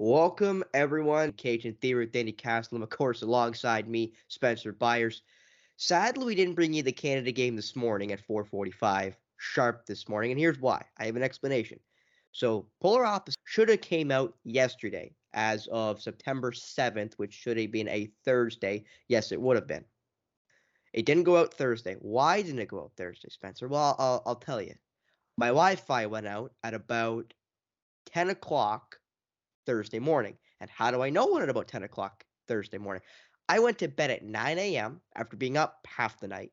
Welcome everyone, Kajan Theory with Danny Castle, of course, alongside me, Spencer Byers. Sadly, we didn't bring you the Canada game this morning at 4:45 sharp this morning, and here's why. I have an explanation. So, Polar Opposite should have came out yesterday, as of September 7th, which should have been a Thursday. Yes, it would have been. It didn't go out Thursday. Why didn't it go out Thursday, Spencer? Well, I'll, I'll tell you. My Wi-Fi went out at about 10 o'clock Thursday morning. And how do I know when at about 10 o'clock Thursday morning? I went to bed at 9 a.m. after being up half the night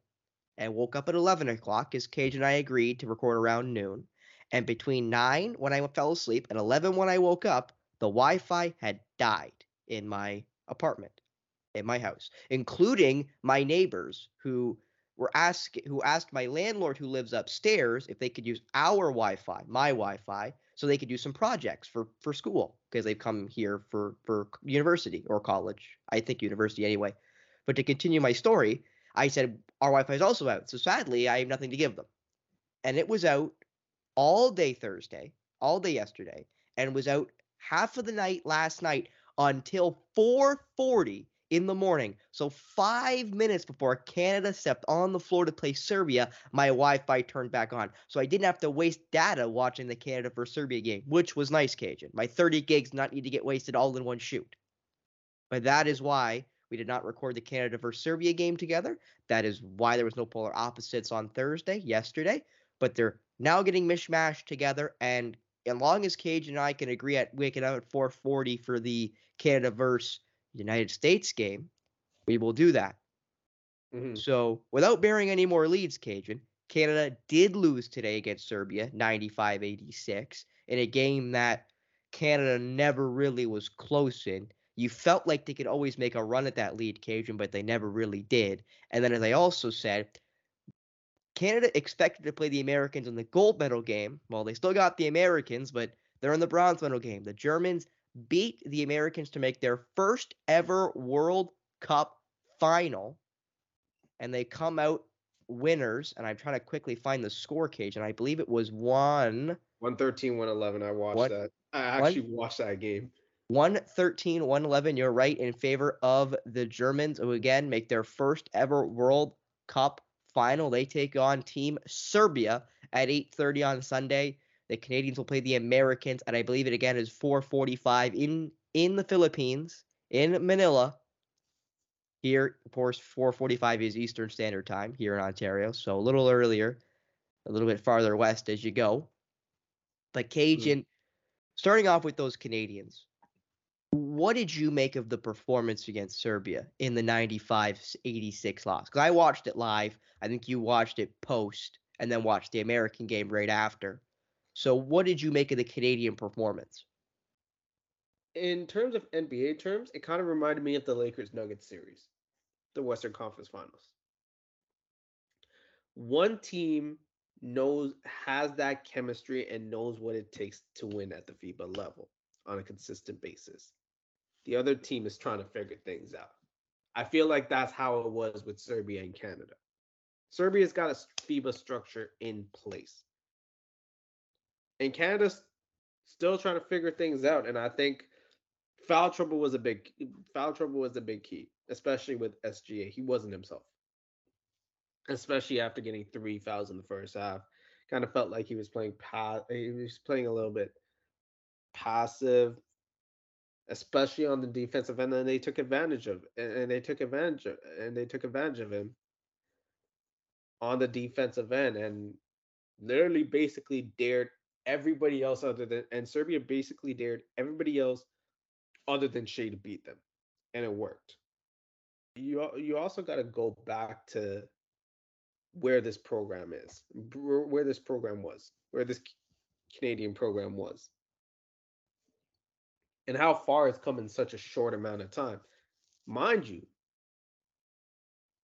and woke up at 11 o'clock as Cage and I agreed to record around noon. And between 9 when I fell asleep and 11 when I woke up, the Wi Fi had died in my apartment, in my house, including my neighbors who were asking who asked my landlord who lives upstairs if they could use our Wi-Fi, my Wi-Fi, so they could do some projects for for school because they've come here for for university or college. I think university anyway. But to continue my story, I said our Wi-Fi is also out. So sadly, I have nothing to give them. And it was out all day Thursday, all day yesterday, and was out half of the night last night until 4:40 in the morning. So five minutes before Canada stepped on the floor to play Serbia, my Wi-Fi turned back on. So I didn't have to waste data watching the Canada versus Serbia game, which was nice, Kajan. My 30 gigs not need to get wasted all in one shoot. But that is why we did not record the Canada versus Serbia game together. That is why there was no polar opposites on Thursday, yesterday. But they're now getting mishmashed together. And as long as Cage and I can agree at waking up at 440 for the Canada versus United States game, we will do that. Mm-hmm. So, without bearing any more leads, Kajan, Canada did lose today against Serbia, 95 86, in a game that Canada never really was close in. You felt like they could always make a run at that lead, Kajan, but they never really did. And then, as I also said, Canada expected to play the Americans in the gold medal game. Well, they still got the Americans, but they're in the bronze medal game. The Germans beat the Americans to make their first ever World Cup final. And they come out winners. And I'm trying to quickly find the score cage. And I believe it was one 113, 111. I watched what? that. I actually one, watched that game. 113, 111. You're right in favor of the Germans, who again make their first ever World Cup final. They take on Team Serbia at 8:30 on Sunday. The Canadians will play the Americans, and I believe it again is 4:45 in in the Philippines in Manila. Here, of course, 4:45 is Eastern Standard Time here in Ontario, so a little earlier, a little bit farther west as you go. But Kajan, mm-hmm. starting off with those Canadians, what did you make of the performance against Serbia in the 95-86 loss? Because I watched it live. I think you watched it post and then watched the American game right after. So, what did you make of the Canadian performance? In terms of NBA terms, it kind of reminded me of the Lakers Nuggets series, the Western Conference Finals. One team knows has that chemistry and knows what it takes to win at the FIBA level on a consistent basis. The other team is trying to figure things out. I feel like that's how it was with Serbia and Canada. Serbia's got a FIBA structure in place and Canada's still trying to figure things out. And I think foul trouble was a big foul trouble was a big key, especially with SGA. He wasn't himself, especially after getting three fouls in the first half. Kind of felt like he was playing pa- he was playing a little bit passive, especially on the defensive end. And they took advantage of and they took advantage of, and they took advantage of him on the defensive end and literally basically dared everybody else other than and Serbia basically dared everybody else other than Shai to beat them, and it worked. You you also got to go back to where this program is, where this program was, where this Canadian program was, and how far it's come in such a short amount of time. Mind you,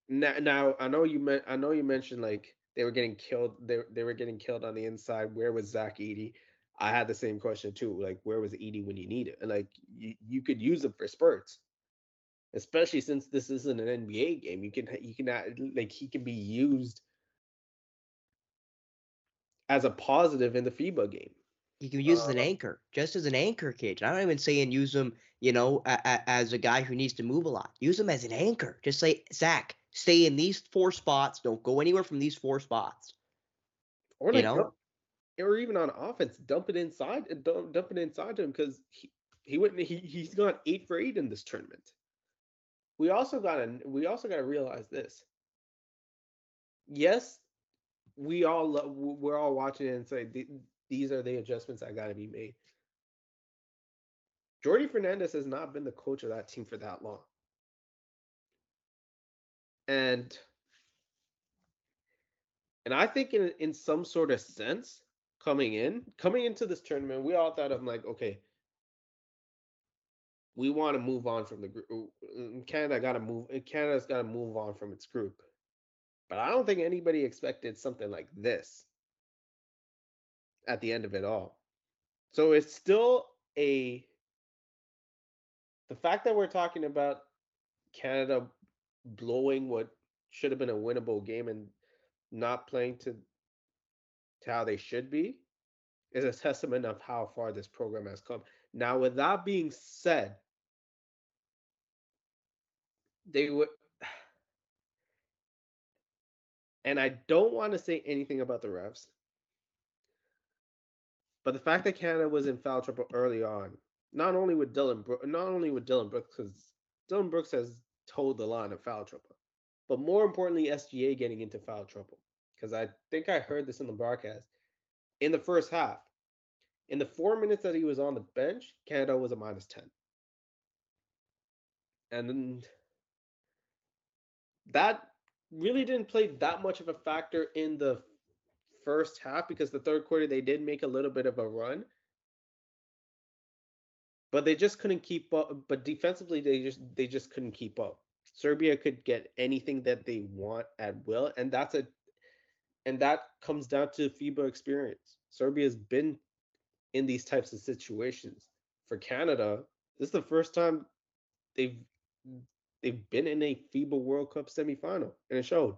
now, now I know you meant I know you mentioned like they were getting killed. They they were getting killed on the inside. Where was Zach Edey? I had the same question too. Like, where was Edey when you need it? And like, you, you could use him for spurts, especially since this isn't an NBA game. You can you can like he can be used as a positive in the FIBA game. You can use uh, as an Uh, anchor, just as an anchor, Cage. I'm not even saying use him, you know, a, a, as a guy who needs to move a lot. Use him as an anchor. Just say, Zach, stay in these four spots. Don't go anywhere from these four spots. or You like know? dump, or even on offense, dump it inside, uh, dump, dump it inside to him because he he went he he's gone eight for eight in this tournament. We also got to we also got to realize this. Yes, we all lo- we're all watching it and say these are the adjustments that got to be made. Jordi Fernandez has not been the coach of that team for that long. And and I think in in some sort of sense, coming in, coming into this tournament, we all thought of like, okay, we want to move on from the group. Uh, uh, Canada got to move. Uh, Canada's got to move on from its group. But I don't think anybody expected something like this at the end of it all. So it's still a the fact that we're talking about Canada blowing what should have been a winnable game and not playing to to how they should be is a testament of how far this program has come. Now, with that being said, they would and I don't want to say anything about the refs, but the fact that Canada was in foul trouble early on, not only with Dillon, Bro- not only with Dillon Brooks, because Dillon Brooks has told the line of foul trouble, but more importantly, SGA getting into foul trouble. Because I think I heard this in the broadcast. In the first half, in the four minutes that he was on the bench, Canada was a minus 10. And then that really didn't play that much of a factor in the first half because the third quarter they did make a little bit of a run but they just couldn't keep up but defensively they just they just couldn't keep up. Serbia could get anything that they want at will and that's a and that comes down to fiba experience. Serbia's been in these types of situations. For canada this is the first time they've they've been in a FIBA World Cup semifinal, and it showed.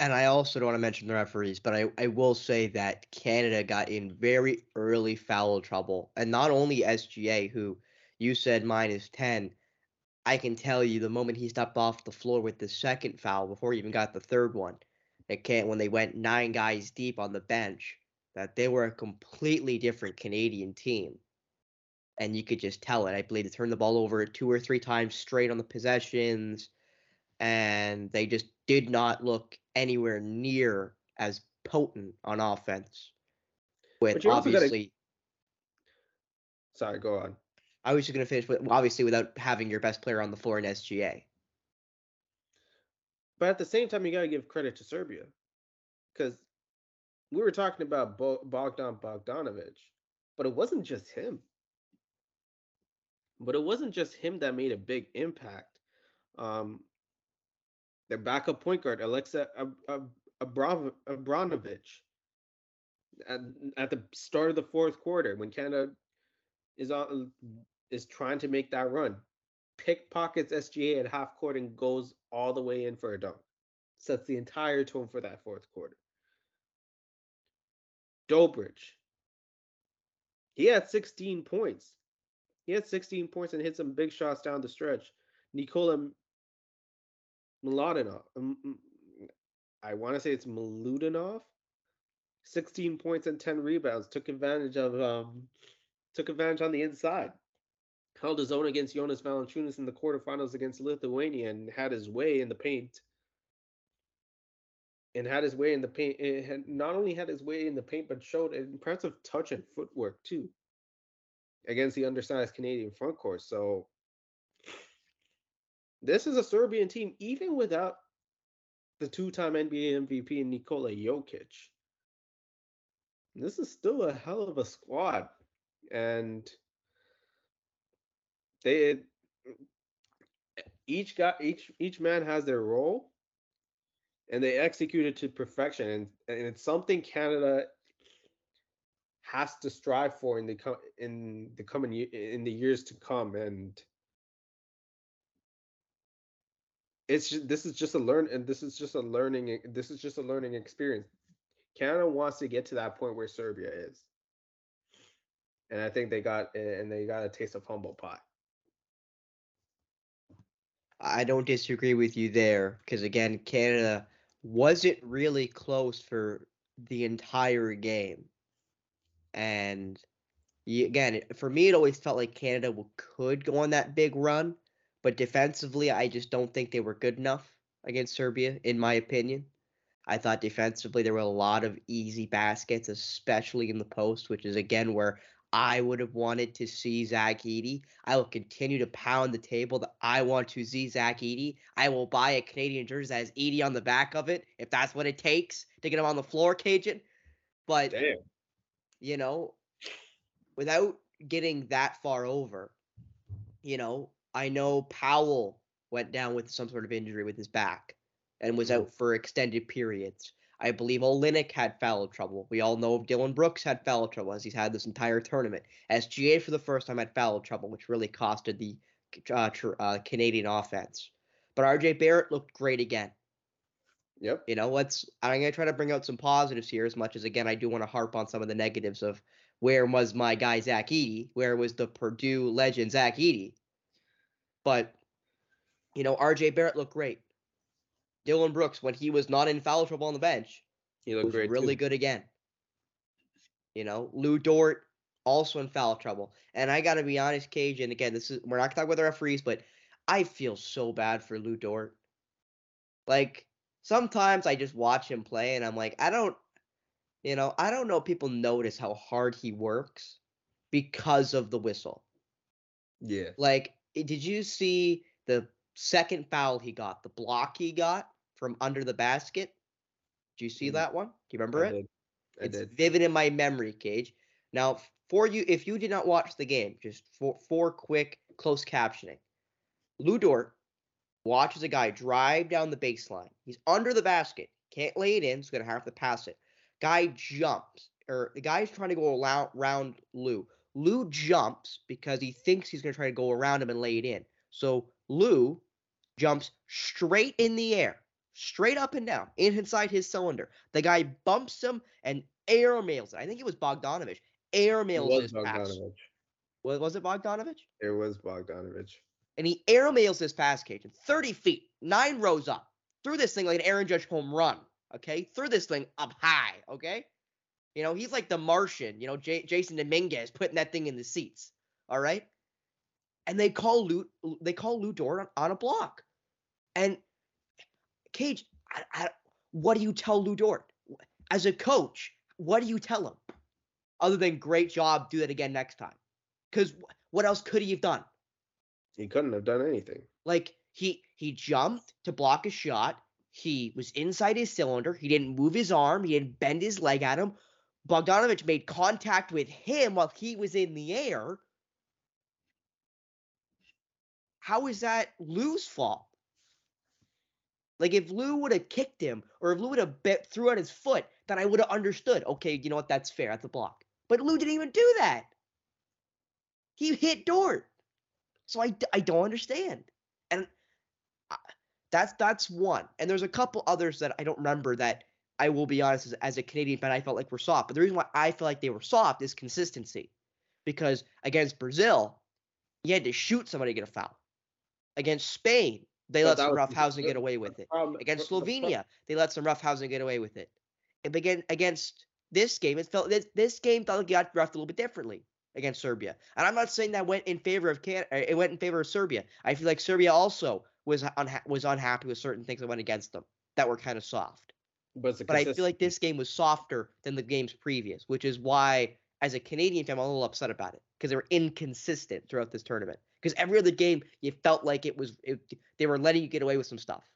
And I also don't want to mention the referees, but I, I will say that Canada got in very early foul trouble. And not only SGA, who you said minus 10, I can tell you the moment he stepped off the floor with the second foul before he even got the third one, it can't when they went nine guys deep on the bench, that they were a completely different Canadian team. And you could just tell it. I believe they turned the ball over two or three times straight on the possessions, and they just did not look anywhere near as potent on offense. With But gotta- obviously, Sorry, go on. I was just going to finish with obviously without having your best player on the floor in SGA. But at the same time, you got to give credit to Serbia because we were talking about Bo- Bogdan Bogdanovic, but it wasn't just him. But it wasn't just him that made a big impact. Um, their backup point guard, Alexa Ab- Ab- Abrav- at, at the start of the fourth quarter, when Canada is on is trying to make that run, pickpockets SGA at half court and goes all the way in for a dunk. Sets the entire tone for that fourth quarter. Dobrich. He had 16 points. He had 16 points and hit some big shots down the stretch. Nikola Miladinov. mm, I want to say it's Milutinov. 16 points and 10 rebounds. Took advantage of um took advantage on the inside. Held his own against Jonas Valanciunas in the quarterfinals against Lithuania and had his way in the paint. And had his way in the paint. It had not only had his way in the paint, but showed impressive touch and footwork too against the undersized Canadian front court. So this is a Serbian team, even without the two-time NBA MVP Nikola Jokic. This is still a hell of a squad, and they each got each each man has their role, and they execute it to perfection. And, and it's something Canada has to strive for in the co- in the coming in the years to come and it's ju- this is just a learn and this is just a learning this is just a learning experience Canada wants to get to that point where Serbia is. And I think they got and they got a taste of humble pie. I don't disagree with you there because again, Canada wasn't really close for the entire game, and again, for me, it always felt like Canada could go on that big run, but defensively, I just don't think they were good enough against Serbia, in my opinion. I thought defensively there were a lot of easy baskets, especially in the post, which is again where I would have wanted to see Zach Edey. I will continue to pound the table that I want to see Zach Edey. I will buy a Canadian jersey that has Edey on the back of it if that's what it takes to get him on the floor, Kajan. But Damn. you know, without getting that far over, you know, I know Powell went down with some sort of injury with his back and was out for extended periods. I believe Olynyk had foul trouble. We all know Dillon Brooks had foul trouble as he's had this entire tournament. SGA for the first time had foul trouble, which really costed the uh, tr- uh, Canadian offense. But RJ Barrett looked great again. Yep. You know, let's. I'm gonna try to bring out some positives here, as much as again I do want to harp on some of the negatives of where was my guy Zach Edey, where was the Purdue legend Zach Edey. But you know, RJ Barrett looked great. Dillon Brooks, when he was not in foul trouble on the bench, he looked was great really too. good again. You know, Lu Dort also in foul trouble. And I got to be honest, Cage, and again, this is we're not talking about the referees, but I feel so bad for Lu Dort. Like sometimes I just watch him play and I'm like, I don't, you know, I don't know if people notice how hard he works because of the whistle. Yeah. Like, did you see the second foul he got, the block he got from under the basket? Do you see Mhm. that one? Do you remember I it? did. I it's did. vivid in my memory, Cage. Now, for you, if you did not watch the game, just for for quick close captioning. Lu Dort watches a guy drive down the baseline. He's under the basket, can't lay it in, so gonna have to pass it. Guy jumps, or the guy's trying to go around Lu. Lu jumps because he thinks he's gonna try to go around him and lay it in. So Lu jumps straight in the air, straight up and down, inside his cylinder. The guy bumps him and air mails it. I think it was Bogdanovich. Air It mails was his pass. Bogdanovich. Was, was it Bogdanovich? It was Bogdanovich. And he air mails this pass, Kajan, 30 feet, nine rows up. through this thing like an Aaron Judge home run. Okay? through this thing up high. Okay? You know, he's like the Martian, you know, J- Jasson Dominguez putting that thing in the seats. All right? And they call Lu they call Lu Dort on, on a block. And Cage, I, I, what do you tell Lu Dort? As a coach, what do you tell him? Other than great job, do that again next time. Because what else could he have done? He couldn't have done anything. Like he he jumped to block a shot. He was inside his cylinder. He didn't move his arm. He didn't bend his leg at him. Bogdanovich made contact with him while he was in the air. How is that Lu's fault? Like if Lu would have kicked him, or if Lu would have threw out his foot, then I would have understood. Okay, you know what? That's fair. That's a block. But Lu didn't even do that. He hit Dort. So I, I don't understand. And I- that's that's one. And there's a couple others that I don't remember that I will be honest as, as a Canadian fan I felt like we're soft. But the reason why I feel like they were soft is consistency. Because against Brazil, you had to shoot somebody to get a foul. Against Spain, they But let some was rough housing get away with it. Problem- Against the- the pro- Slovenia, they let some rough housing get away with it. And again, against this game, it felt this, this game felt like it got roughed a little bit differently against Serbia. And I'm not saying that went in favor of Can uh, it went in favor of Serbia. I feel like Serbia also was unha- was unhappy with certain things that went against them that were kind of soft. But, But I feel like this game was softer than the games previous, which is why, as a Canadian fan, I'm a little upset about it because they were inconsistent throughout this tournament. Because every other game, you felt like it was it, they were letting you get away with some stuff,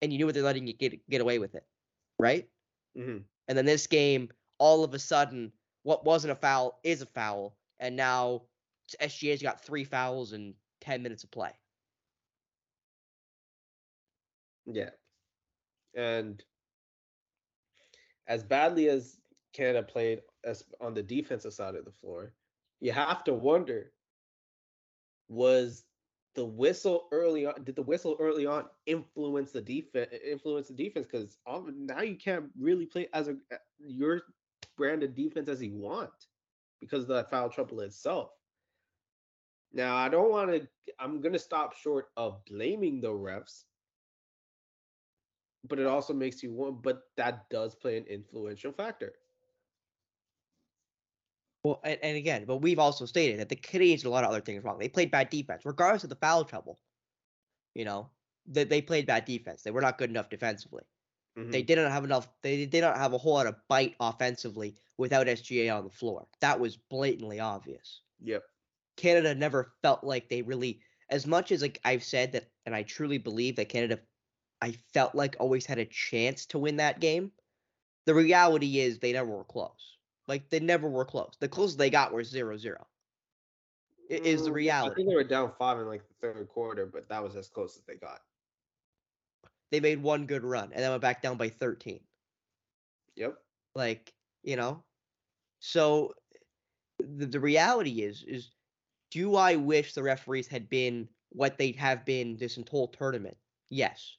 and you knew what they're letting you get get away with it, right? Mhm. And then this game, all of a sudden, what wasn't a foul is a foul, and now SGA's got three fouls in ten minutes of play. Yeah. And as badly as Canada played as on the defensive side of the floor, you have to wonder was the whistle early on did the whistle early on influence the defense influence the defense? Because now you can't really play as a your brand of defense as you want because of that foul trouble itself. Now i don't want to i'm going to stop short of blaming the refs but it also makes you want but that does play an influential factor well, and, and, again, but we've also stated that the Canadians did a lot of other things wrong. They played bad defense, regardless of the foul trouble. You know, that they, they played bad defense. They were not good enough defensively. Mm-hmm. They didn't have enough. They did not have a whole lot of bite offensively without SGA on the floor. That was blatantly obvious. Yep. Canada never felt like they really, as much as like I've said that, and I truly believe that Canada, I felt like always had a chance to win that game. The reality is they never were close. Like they never were close. The closest they got were 0-0. It is the reality. Mm, I think they were down five in like the third quarter, but that was as close as they got. They made one good run and then went back down by 13. Yep. Like, you know. So the, the reality is is do I wish the referees had been what they have been this whole tournament? Yes.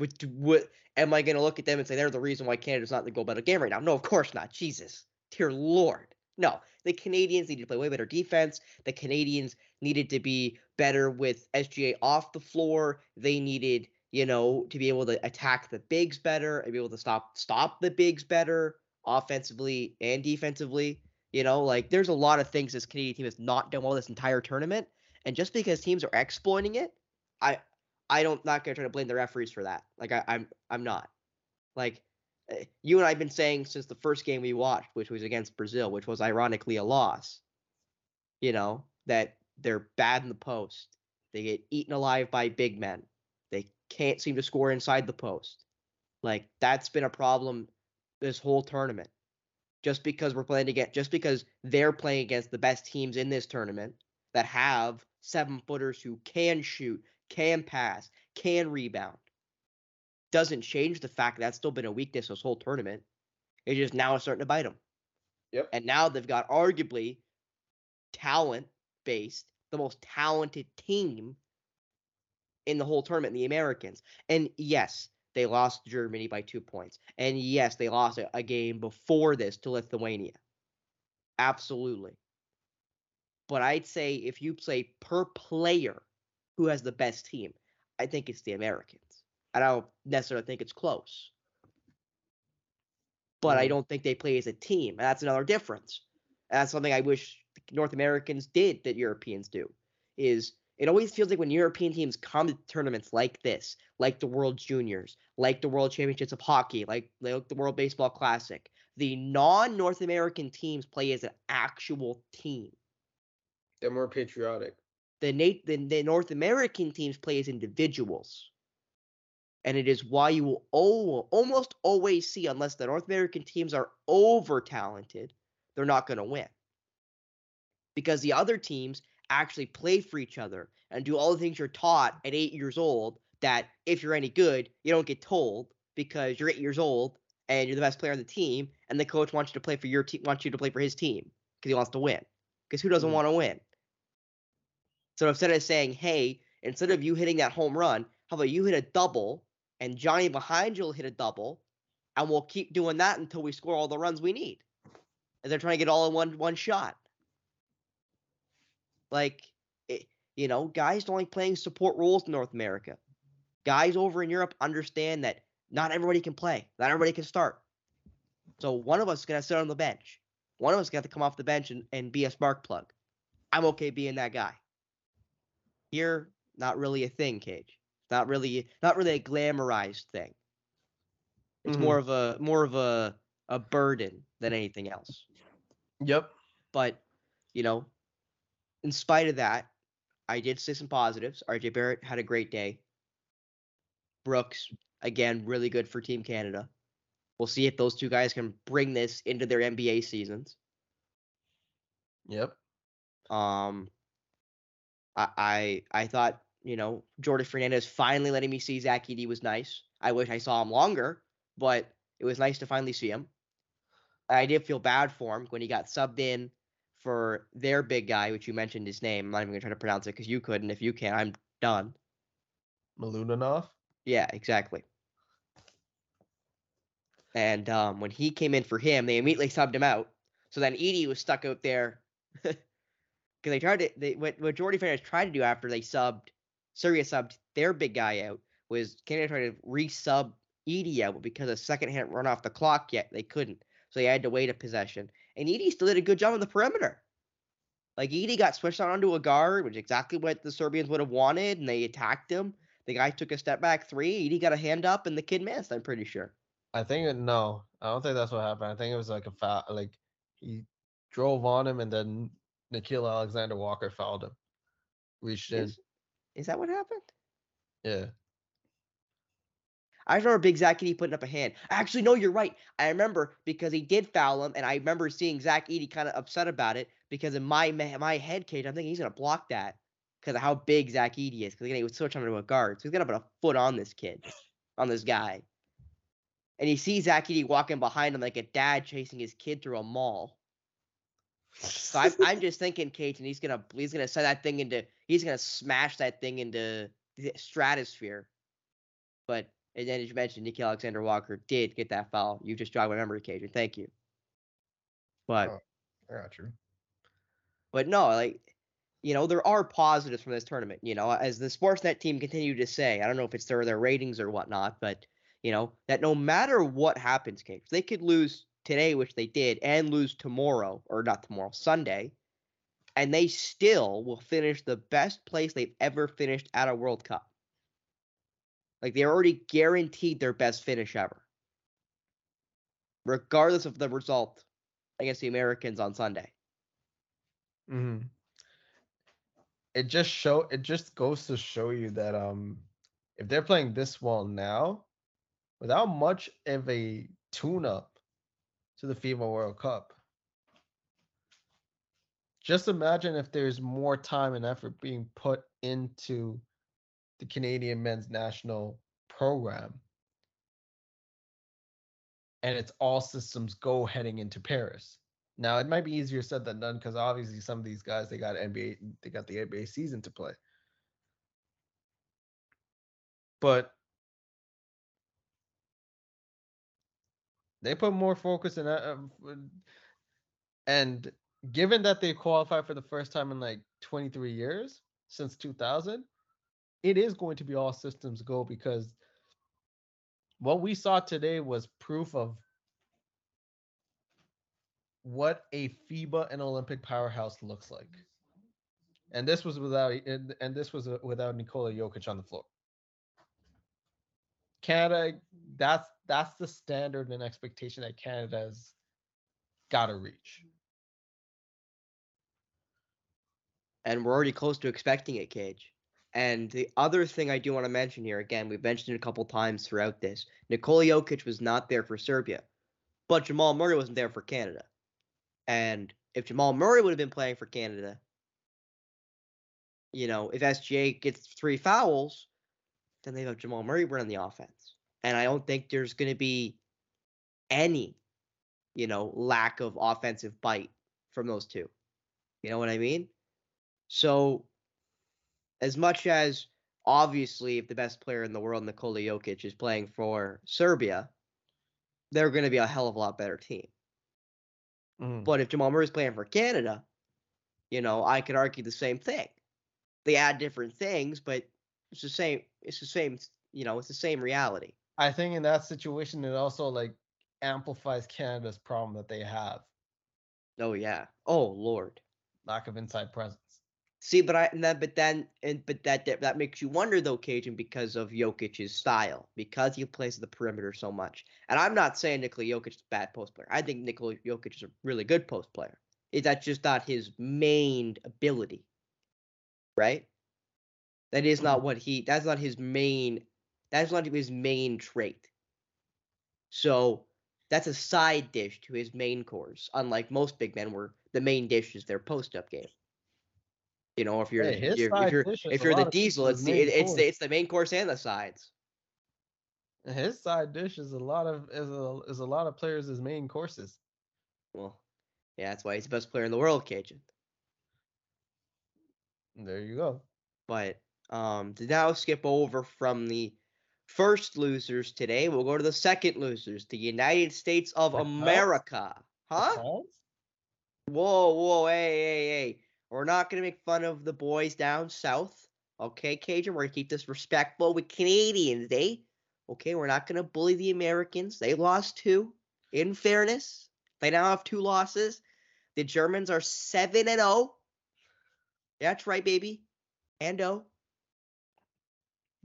But what am I going to look at them and say they're the reason why Canada's not the goal better game right now? No, of course not. Jesus dear lord. No, the Canadians needed to play way better defense. The Canadians needed to be better with SGA off the floor. They needed, you know, to be able to attack the bigs better and be able to stop stop the bigs better offensively and defensively. You know, like there's a lot of things this Canadian team has not done well this entire tournament. And just because teams are exploiting it, I I don't not gonna try to blame the referees for that. Like I, I'm I'm not. Like Eh, you and I have been saying since the first game we watched, which was against Brazil, which was ironically a loss, you know, that they're bad in the post. They get eaten alive by big men. They can't seem to score inside the post. Like that's been a problem this whole tournament. Just because we're playing against, just because they're playing against the best teams in this tournament that have seven footers who can shoot, can pass, can rebound doesn't change the fact that that's still been a weakness this whole tournament. It's just now it's starting to bite them. Yep. And now they've got arguably talent based, the most talented team in the whole tournament, the Americans. And yes, they lost Germany by two points. And yes, they lost a, a game before this to Lithuania. Absolutely. But I'd say if you play per player who has the best team, I think it's the Americans. I don't necessarily think it's close. But I mm-hmm. don't think they play as a team. And that's another difference. And that's something I wish North Americans did that Europeans do. Is it always feels like when European teams come to tournaments like this, like the World Juniors, like the World Championships of Hockey, like, like the World Baseball Classic, the non-North American teams play as an actual team. They're more patriotic. The, Nate, the, the North American teams play as individuals and it is why you will almost always see, unless the North American teams are over talented, they're not going to win. Because the other teams actually play for each other and do all the things you're taught at eight years old that if you're any good, you don't get told because you're eight years old and you're the best player on the team, and the coach wants you to play for your team, wants you to play for his team because he wants to win. Because who doesn't mm-hmm. want to win? So instead of saying, hey, instead of you hitting that home run, how about you hit a double and Johnny behind you will hit a double, and we'll keep doing that until we score all the runs we need. And they're trying to get all in one one shot. Like, it, you know, guys don't like playing support roles in North America. Guys over in Europe understand that not everybody can play, not everybody can start. So one of us is gonna sit on the bench. One of us got to come off the bench and, and be a spark plug. I'm okay being that guy. Here, not really a thing, Cage. Not really, not really a glamorized thing. It's mm-hmm. more of a more of a a burden than anything else. Yep. But you know, in spite of that, I did say some positives. RJ Barrett had a great day. Brooks, again, really good for Team Canada. We'll see if those two guys can bring this into their NBA seasons. Yep. Um I I, I thought you know, Jordan Fernandez finally letting me see Zach Edey was nice. I wish I saw him longer, but it was nice to finally see him. I did feel bad for him when he got subbed in for their big guy, which you mentioned his name. I'm not even gonna try to pronounce it because you couldn't. If you can, I'm done. Milutinov. Yeah, exactly. And um, when he came in for him, they immediately subbed him out. So then Edey was stuck out there because they tried to. They what, what Jordy fans tried to do after they subbed Serbia subbed their big guy out was Canada tried to resub Edey out, but because the second hadn't run off the clock yet, they couldn't. So they had to wait a possession. And Edey still did a good job on the perimeter. Like Edey got switched on onto a guard, which is exactly what the Serbians would have wanted, and they attacked him. The guy took a step back three. Edey got a hand up, and the kid missed. I'm pretty sure. I think no, I don't think that's what happened. I think it was like a foul. Like he drove on him, and then Nickeil Alexander Walker fouled him. Reached in. Is, is that what happened? Yeah. I remember Big Zach Edey putting up a hand. Actually, no, you're right. I remember because he did foul him, and I remember seeing Zach Edey kind of upset about it because in my my head cage, I'm thinking he's gonna block that because of how big Zach Edey is. Because he was switch onto a guard, so he's gonna put a foot on this kid, on this guy. And you see Zach Edey walking behind him like a dad chasing his kid through a mall. So I'm, I'm just thinking, Cage, and he's gonna he's gonna set that thing into he's gonna smash that thing into the stratosphere. But and then as you mentioned, Nickeil Alexander Walker did get that foul. You just jogged my memory, Cage, and thank you. But Oh. I got you. but no, like you know, there are positives from this tournament. You know, as the Sportsnet team continued to say, I don't know if it's their their ratings or whatnot, but you know that no matter what happens, Cage, they could lose today, which they did, and lose tomorrow or not tomorrow, Sunday, and they still will finish the best place they've ever finished at a World Cup. Like they're already guaranteed their best finish ever, regardless of the result against the Americans on Sunday. hmm It just show it just goes to show you that um if they're playing this well now, without much of a tune up to the FIBA World Cup. Just imagine if there's more time and effort being put into the Canadian men's national program. And it's all systems go heading into Paris. Now it might be easier said than done because obviously some of these guys they got NBA they got the NBA season to play. But they put more focus in that. um, And given that they qualified for the first time in like 23 years since 2000, it is going to be all systems go because what we saw today was proof of what a FIBA and Olympic powerhouse looks like. And this was without and, this was uh, without Nikola Jokic on the floor. Canada, that's that's the standard and expectation that Canada's got to reach. and we're already close to expecting it, Cage. And the other thing I do want to mention here, again, we've mentioned it a couple times throughout this. Nikola Jokic was not there for Serbia, but Jamal Murray wasn't there for Canada. And if Jamal Murray would have been playing for Canada, you know, if SGA gets three fouls, then they have Jamal Murray running the offense. And I don't think there's going to be any, you know, lack of offensive bite from those two. You know what I mean? So, as much as obviously, if the best player in the world, Nikola Jokic, is playing for Serbia, they're going to be a hell of a lot better team. Mhm. But if Jamal Murray's playing for Canada, you know, I could argue the same thing. They add different things, but it's the same. It's the same. You know, it's the same reality. I think in that situation, it also like amplifies Canada's problem that they have Oh yeah. Oh lord. lack of inside presence. See, but I and then but then and but that that, that makes you wonder though, Kajan, because of Jokic's style, because he plays the perimeter so much. And I'm not saying Nikola Jokic is a bad post player. I think Nikola Jokic is a really good post player. Is that's just not his main ability, right? That is not mm-hmm. what he. That's not his main. That's not his main trait. So that's a side dish to his main course. Unlike most big men, where the main dish is their post up game. You know, if you're Hey, his you're- if you're if you're the diesel, it's the it's course. the it's the main course and the sides. His side dish is a lot of is a is a lot of players' main courses. Well, yeah, that's why he's the best player in the world, Kajan. There you go. But Um, to now skip over from the first losers today, we'll go to the second losers, the United States of The America. Huh? Whoa, whoa, hey, hey, hey. We're not gonna make fun of the boys down south. Okay, Kajan, we're gonna keep this respectful with Canadians, eh? Okay, we're not gonna bully the Americans. They lost two. In fairness, they now have two losses. The Germans are seven and zero. That's right, baby. And oh.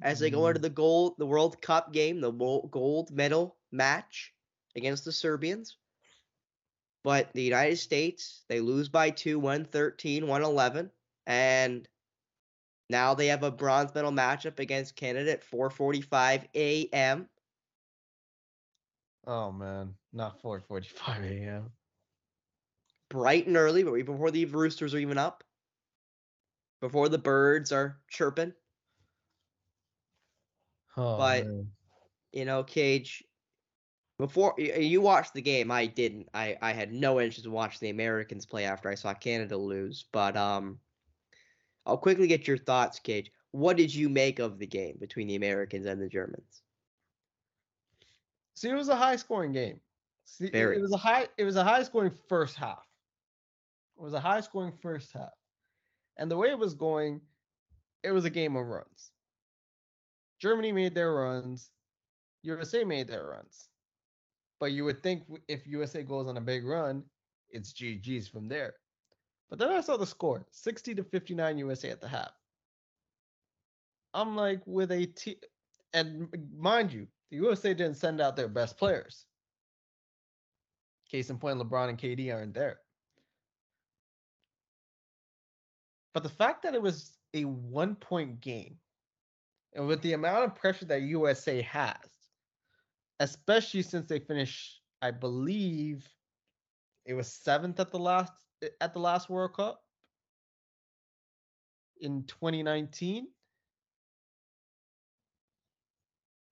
As they go mm-hmm. into the gold, the World Cup game, the gold medal match against the Serbians. But the United States, they lose by two, 113, 111. And now they have a bronze medal matchup against Canada at 4:45 a.m. Oh man, not 4:45 a.m. bright and early, but before the roosters are even up, before the birds are chirping. Oh, But- man. You know, Cage. Before you watched the game, I didn't. I I had no interest in watching the Americans play after I saw Canada lose. But um, I'll quickly get your thoughts, Cage. What did you make of the game between the Americans and the Germans? See, it was a high scoring game. See, Very. it was a high it was a high scoring first half. It was a high scoring first half. And the way it was going, it was a game of runs. Germany made their runs, USA made their runs. But you would think if USA goes on a big run, it's GG's from there. But then I saw the score 60 to 59 USA at the half. I'm like, with a t and mind you, the USA didn't send out their best players. Case in point, LeBron and KD aren't there. But the fact that it was a one point game, and with the amount of pressure that USA has, especially since they finished, I believe it was seventh at the last at the last World Cup in 2019.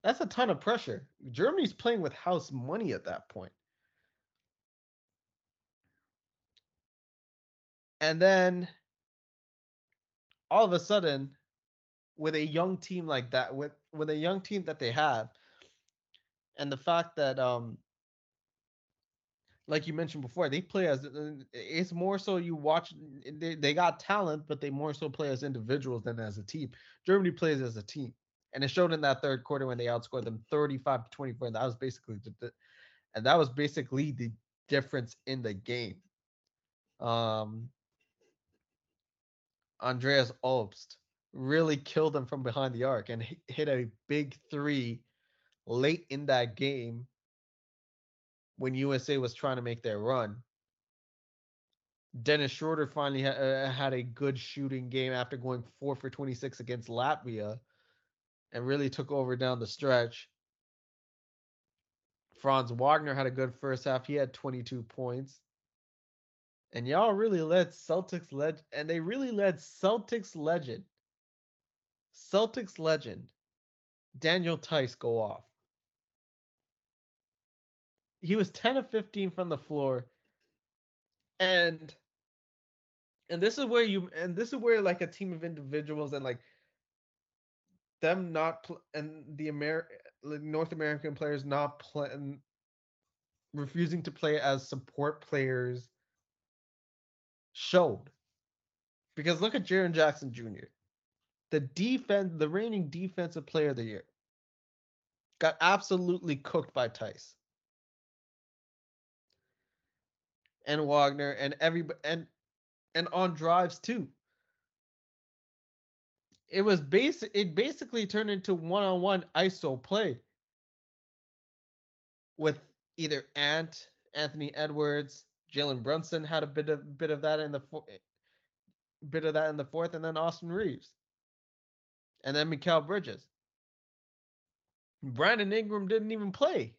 That's a ton of pressure. Germany's playing with house money at that point. And then all of a sudden, with a young team like that, with with a young team that they have, and the fact that um like you mentioned before, they play as uh, it's more so you watch they, they got talent, but they more so play as individuals than as a team. Germany plays as a team. And it showed in that third quarter when they outscored them 35 to 24. And that was basically the, and that was basically the difference in the game. Um Andreas Obst really killed them from behind the arc and hit a big three late in that game when USA was trying to make their run. Dennis Schroeder finally ha- uh, had a good shooting game after going four for 26 against Latvia and really took over down the stretch. Franz Wagner had a good first half. He had 22 points. And y'all really led Celtics led and they really led Celtics legend. Celtics legend Daniel Theis go off. He was 10 of 15 from the floor. And and this is where you and this is where like a team of individuals and like them not pl- and the Amer like North American players not playing refusing to play as support players showed. Because look at Jaren Jackson Jr. The defense, the reigning defensive player of the year, got absolutely cooked by Theis. And Wagner and everybody and and on drives too. It was basic it basically turned into one-on-one ISO play with either Ant, Anthony Edwards, Jalen Brunson had a bit of bit of that in the bit of that in the fourth, and then Austin Reaves, and then Mikal Bridges. Brandon Ingram didn't even play,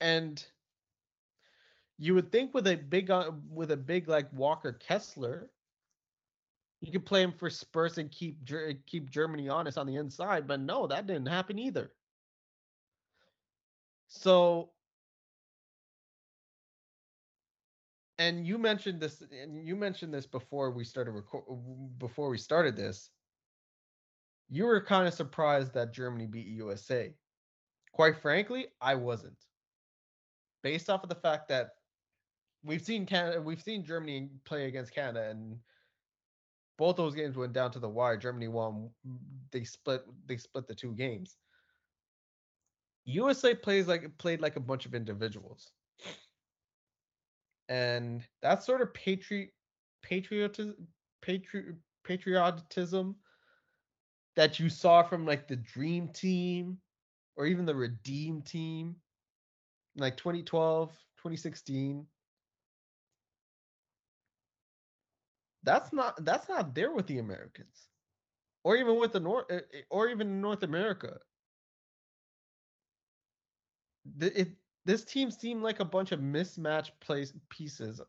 and you would think with a big uh, with a big like Walker Kessler, you could play him for Spurs and keep keep Germany honest on the inside, but no, that didn't happen either. So and you mentioned this and you mentioned this before we started record before we started this. You were kind of surprised that germany beat usa quite frankly i wasn't. Based off of the fact that we've seen canada we've seen germany play against canada and both those games went down to the wire. Germany won they split they split the two games. Usa plays like played like a bunch of individuals and that sort of patriot patriotism patri- patriotism that you saw from like the dream team or even the redeem team like 2012 2016 that's not that's not there with the americans or even with the north eh, eh, or even north america. It this team seemed like a bunch of mismatched place pieces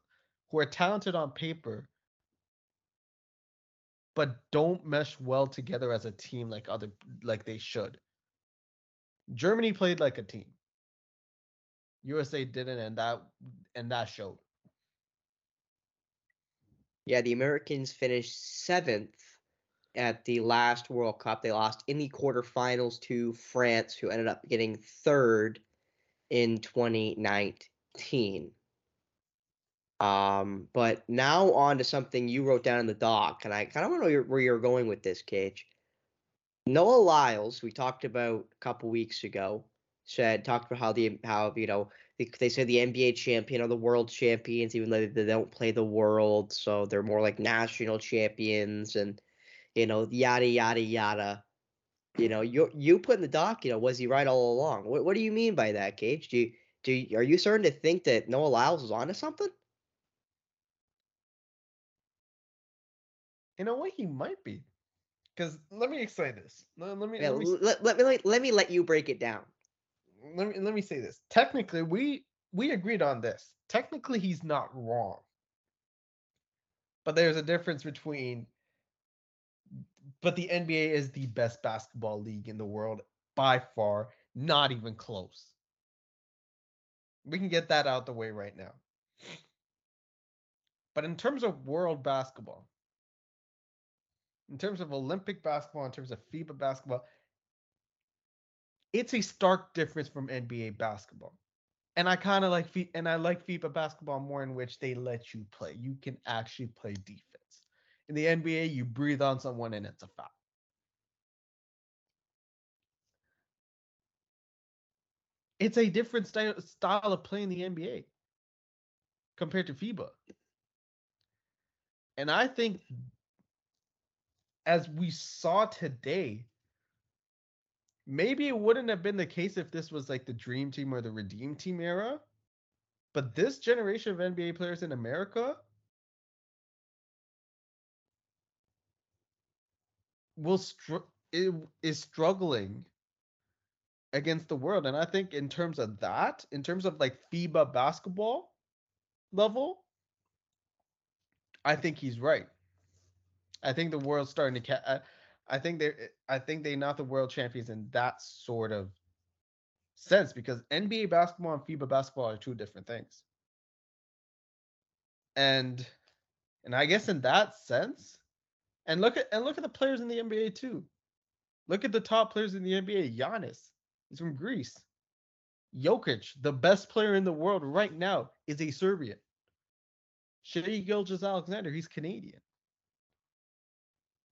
who are talented on paper but don't mesh well together as a team like other like they should. Germany played like a team. USA didn't and that and that showed. Yeah, the Americans finished seventh at the last World Cup. They lost in the quarterfinals to France, who ended up getting third in 2019. Um, but now on to something you wrote down in the doc, and I kind of want to know where you're going with this, Cage. Noah Lyles, we talked about a couple weeks ago, said talked about how the how you know they, they say the NBA champion are the world champions, even though they don't play the world, so they're more like national champions, and you know yada yada yada. You know, you you put in the doc, you know, was he right all along? What what do you mean by that, Cage? Do you do you, are you starting to think that Noah Lyles was onto something? In a way, he might be. Because let me explain this. Let, let me Yeah, let me let, let, me let, let me let you break it down. let me let me say this. Technically, we we agreed on this. Technically, he's not wrong. But there's a difference between but the NBA is the best basketball league in the world by far, not even close. We can get that out the way right now. But in terms of world basketball, in terms of Olympic basketball, in terms of FIBA basketball, it's a stark difference from NBA basketball. And I kind of like and I like FIBA basketball more in which they let you play. You can actually play defense. In the NBA, you breathe on someone and it's a foul. It's a different style style of playing the NBA compared to FIBA. And I think as we saw today, maybe it wouldn't have been the case if this was like the dream team or the redeem team era. But this generation of NBA players in America will str- is struggling against the world. And I think in terms of that, in terms of like FIBA basketball level, I think he's right. I think the world's starting to ca- I, think they're I think they're not the world champions in that sort of sense because NBA basketball and FIBA basketball are two different things. And and I guess in that sense, and look at and look at the players in the NBA too. Look at the top players in the NBA. Giannis, he's from Greece. Jokic, the best player in the world right now, is a Serbian. Shai Gilgeous-Alexander, he's Canadian.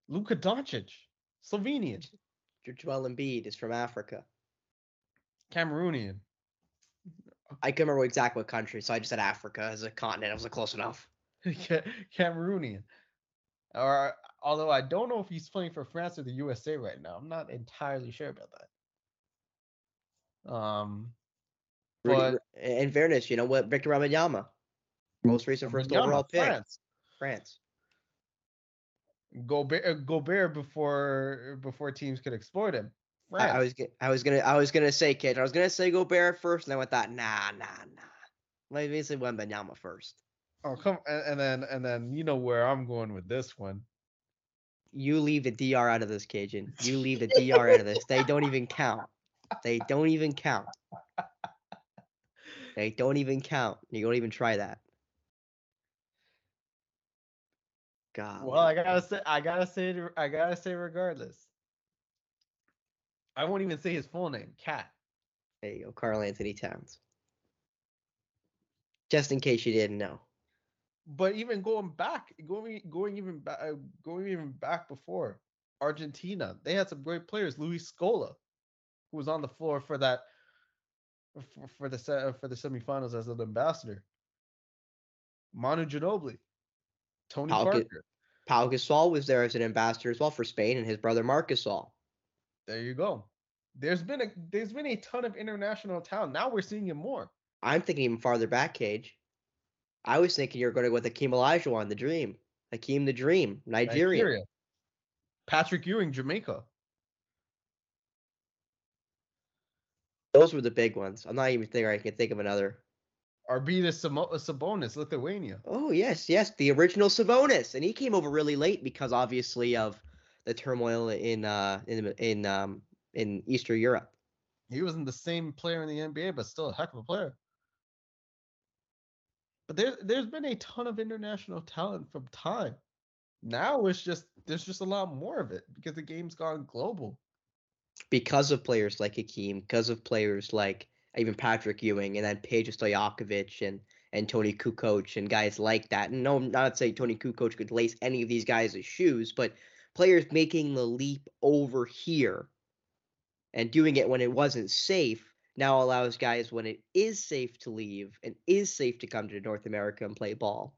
Luka Doncic, Slovenian, Joel Embiid is from Africa. Cameroonian. I can't remember exactly what country, so I just said Africa as a continent. I was like, close enough. Cameroonian. Or although I don't know if he's playing for France or the USA right now. I'm not entirely sure about that. Um but in fairness, you know what? Victor Wembanyama, most recent first Wembanyama, overall pick, France. France. Gobert, uh, Gobert before before teams could exploit him. I, France. I was I was gonna I was gonna say Kid. I was gonna say Gobert first, and then I thought, nah, nah, nah. Let me say Wembanyama first. oh come and, and then and then you know where I'm going with this one. You leave the DR out of this, Kajan. You leave the DR out of this. They don't even count. They don't even count. They don't even count. You don't even try that. God. Well, I gotta say, I gotta say, I gotta say, regardless. I won't even say his full name, Cat. there you go, Karl-Anthony Towns. Just in case you didn't know. But even going back, going going even back, uh, going even back before Argentina, they had some great players. Luis Scola, who was on the floor for that for, for the for the semifinals as an ambassador. Manu Ginobili, Tony Pau Parker. Pau Gasol was there as an ambassador as well for Spain, and his brother Marc Gasol. There you go. There's been a there's been a ton of international talent. Now we're seeing it more. I'm thinking even farther back, Cage. I was thinking you were going to go with Hakeem Olajuwon, the Dream. Hakeem the Dream, Nigerian. Nigeria. Patrick Ewing, Jamaica. Those were the big ones. I'm not even thinking I can think of another. Arvydas Samo- Sabonis, Lithuania. Oh yes, yes, the original Sabonis, and he came over really late because obviously of the turmoil in uh in in um in Eastern Europe. He wasn't the same player in the NBA, but still a heck of a player. But there, there's been a ton of international talent from time. Now it's just there's just a lot more of it because the game's gone global. because of players like Hakeem, because of players like even Patrick Ewing, and then Peja Stojakovic and and Toni Kukoc and guys like that. And no, not to say Toni Kukoc could lace any of these guys' shoes, but players making the leap over here and doing it when it wasn't safe now allows guys when it is safe to leave and is safe to come to North America and play ball.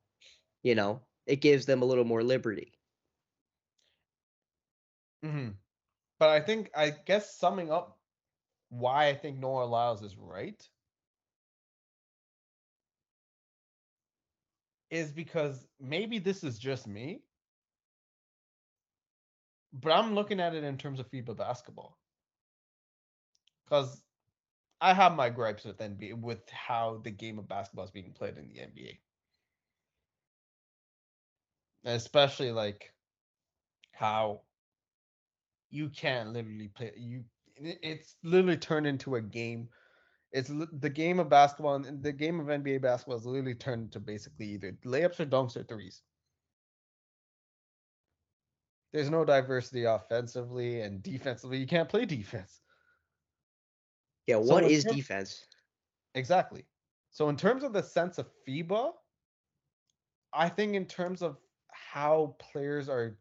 You know, it gives them a little more liberty. Mm-hmm. But I think I guess summing up why I think Noah Lyles is right is because maybe this is just me, but I'm looking at it in terms of FIBA basketball. Because I have my gripes with NBA with how the game of basketball is being played in the NBA. Especially like how you can't literally play you it's literally turned into a game. It's the game of basketball and the game of nba basketball is literally turned into basically either layups or dunks or threes. There's no diversity offensively and defensively. You can't play defense Yeah, So what in is term- defense? exactly so in terms of the sense of fiba i think in terms of how players are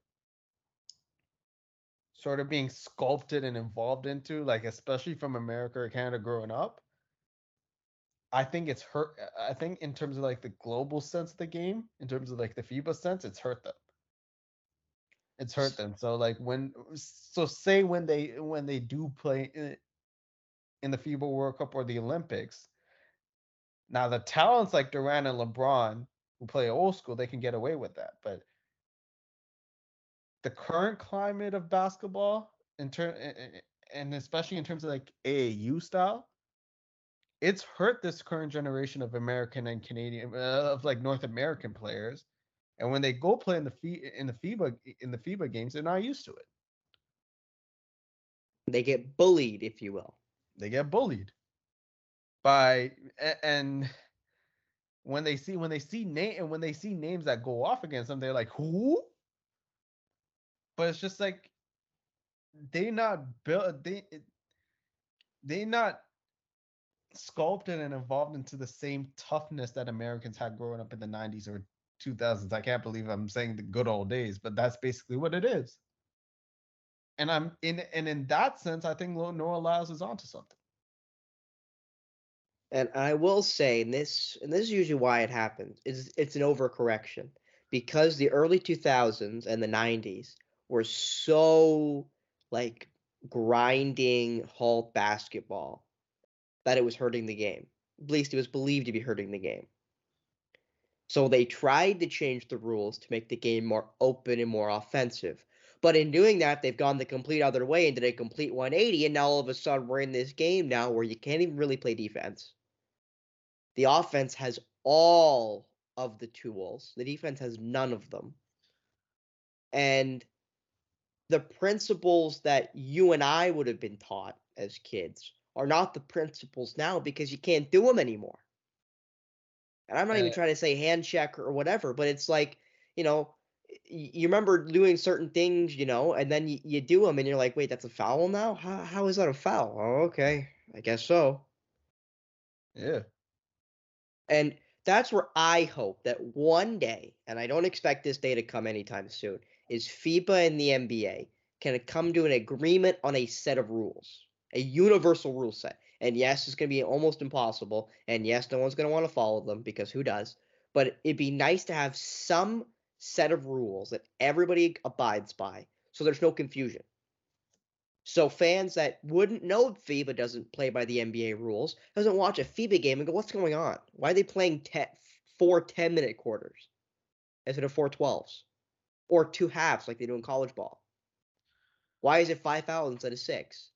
sort of being sculpted and involved into, like especially from America or Canada growing up, I think it's hurt. Uh, I think in terms of like the global sense of the game, in terms of like the FIBA sense, it's hurt them. It's hurt them. So like when, so say when they when they do play eh, in, the FIBA World Cup or the Olympics, now the talents like Durant and LeBron who play old school, they can get away with that. But the current climate of basketball in turn and especially in terms of like AAU style, it's hurt this current generation of American and Canadian uh, of like North American players. And when they go play in the Fi- in the FIBA in the FIBA games, they're not used to it. They get bullied, if you will. They get bullied by and when they see when they see name and when they see names that go off against them, they're like, who? But it's just like they not built uh, they it- they not sculpted and evolved into the same toughness that Americans had growing up in the 90s or 2000s. I can't believe I'm saying the good old days, but that's basically what it is. And I'm in and in that sense, I think Noah Lyles is onto something. And I will say, and this and this is usually why it happens, is it's an overcorrection. Because the early 2000s and the 90s were so like grinding halt basketball that it was hurting the game. At least it was believed to be hurting the game. So they tried to change the rules to make the game more open and more offensive. But in doing that, they've gone the complete other way and did a complete 180. And now all of a sudden, we're in this game now where you can't even really play defense. The offense has all of the tools, the defense has none of them. And the principles that you and I would have been taught as kids are not the principles now because you can't do them anymore. And I'm not even Uh, trying to say hand check or whatever, but it's like, you know, you remember doing certain things, you know, and then you, you do them and you're like, wait, that's a foul now? How, how is that a foul? Oh, okay. I guess so. Yeah. And that's where I hope that one day, and I don't expect this day to come anytime soon, is FIBA and the NBA can come to an agreement on a set of rules, a universal rule set. And yes, it's going to be almost impossible. And yes, no one's going to want to follow them because who does? But it'd be nice to have some set of rules that everybody abides by so there's no confusion. So fans that wouldn't know FIBA doesn't play by the NBA rules, doesn't watch a FIBA game and go, what's going on? Why are they playing te- four 10 minute quarters instead of four 12s? Or two halves like they do in college ball? Why is it five fouls instead of six?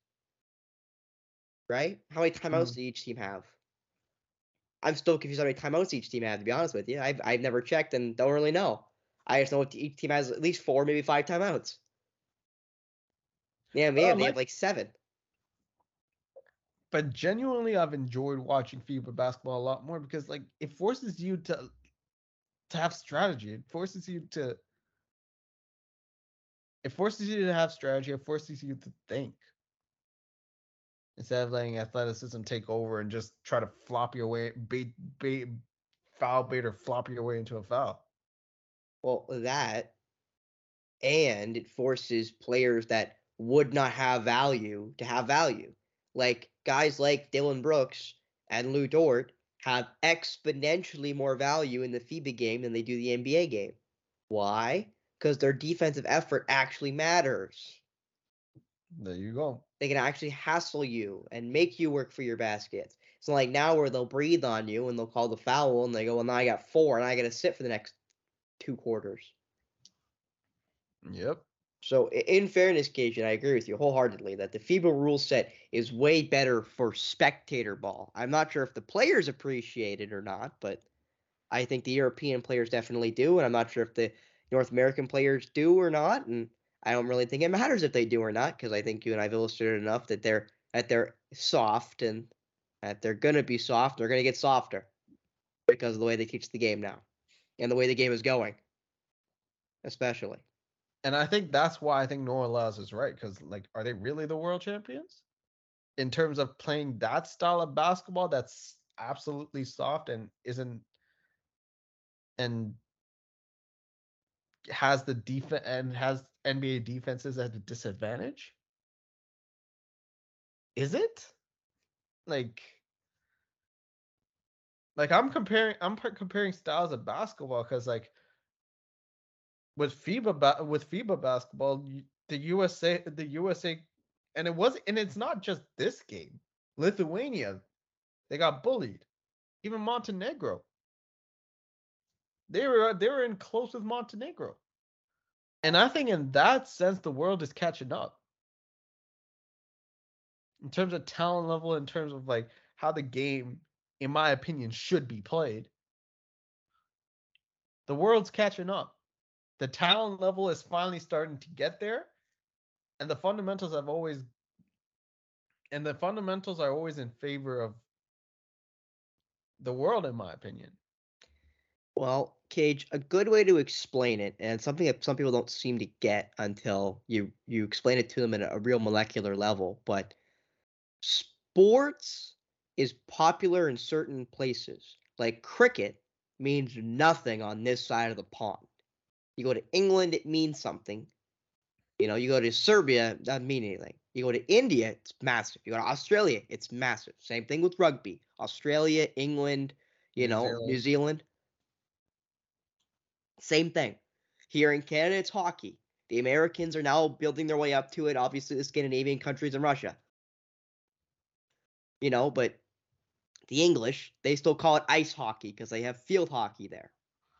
Right? How many timeouts Mhm. do each team have? I'm still confused how many timeouts each team have, to be honest with you. I've, I've never checked and don't really know. I just know each team has at least four, maybe five timeouts. Yeah, maybe Uh, they have like seven. But genuinely, I've enjoyed watching FIBA basketball a lot more because like it forces you to to have strategy. It forces you to it forces you to have strategy. It forces you to think instead of letting athleticism take over and just try to flop your way, bait, bait, foul bait or flop your way into a foul. Well, that and it forces players that would not have value to have value. Like guys like Dillon Brooks and Lu Dort have exponentially more value in the FIBA game than they do the NBA game. Why? Because their defensive effort actually matters. There you go. They can actually hassle you and make you work for your baskets. It's not like now where they'll breathe on you and they'll call the foul and they go, well, now I got four and I got to sit for the next two quarters. Yep. So, in fairness, Kajan, I agree with you wholeheartedly that the FIBA rule set is way better for spectator ball. I'm not sure if the players appreciate it or not, but I think the European players definitely do, and I'm not sure if the North American players do or not. And I don't really think it matters if they do or not, because I think you and I've illustrated enough that they're that they're soft and that they're gonna be soft. They're gonna get softer because of the way they teach the game now, and the way the game is going, especially. And I think that's why I think Noah Lyles is right because, like, are they really the world champions in terms of playing that style of basketball that's absolutely soft and isn't and has the defense and has NBA defenses at a disadvantage? Is it like? Like I'm comparing, I'm comparing styles of basketball because like with FIBA ba- with FIBA basketball, the USA the USA and it was and it's not just this game. Lithuania, they got bullied. Even Montenegro. They were they were in close with Montenegro. And I think in that sense the world is catching up. In terms of talent level, in terms of like how the game, in my opinion, should be played. The world's catching up the talent level is finally starting to get there and the fundamentals have always and the fundamentals are always in favor of the world in my opinion Well, Cage, a good way to explain it, and something that some people don't seem to get until you you explain it to them at a real molecular level, but sports is popular in certain places. Like cricket means nothing on this side of the pond. You go to England, it means something. You know, you go to Serbia, it doesn't mean anything. You go to India, it's massive. You go to Australia, it's massive. Same thing with rugby. Australia, England, you New know, Zealand. New Zealand. Same thing. Here in Canada, it's hockey. The Americans are now building their way up to it. Obviously, the Scandinavian countries and Russia. You know, but the English, they still call it ice hockey because they have field hockey there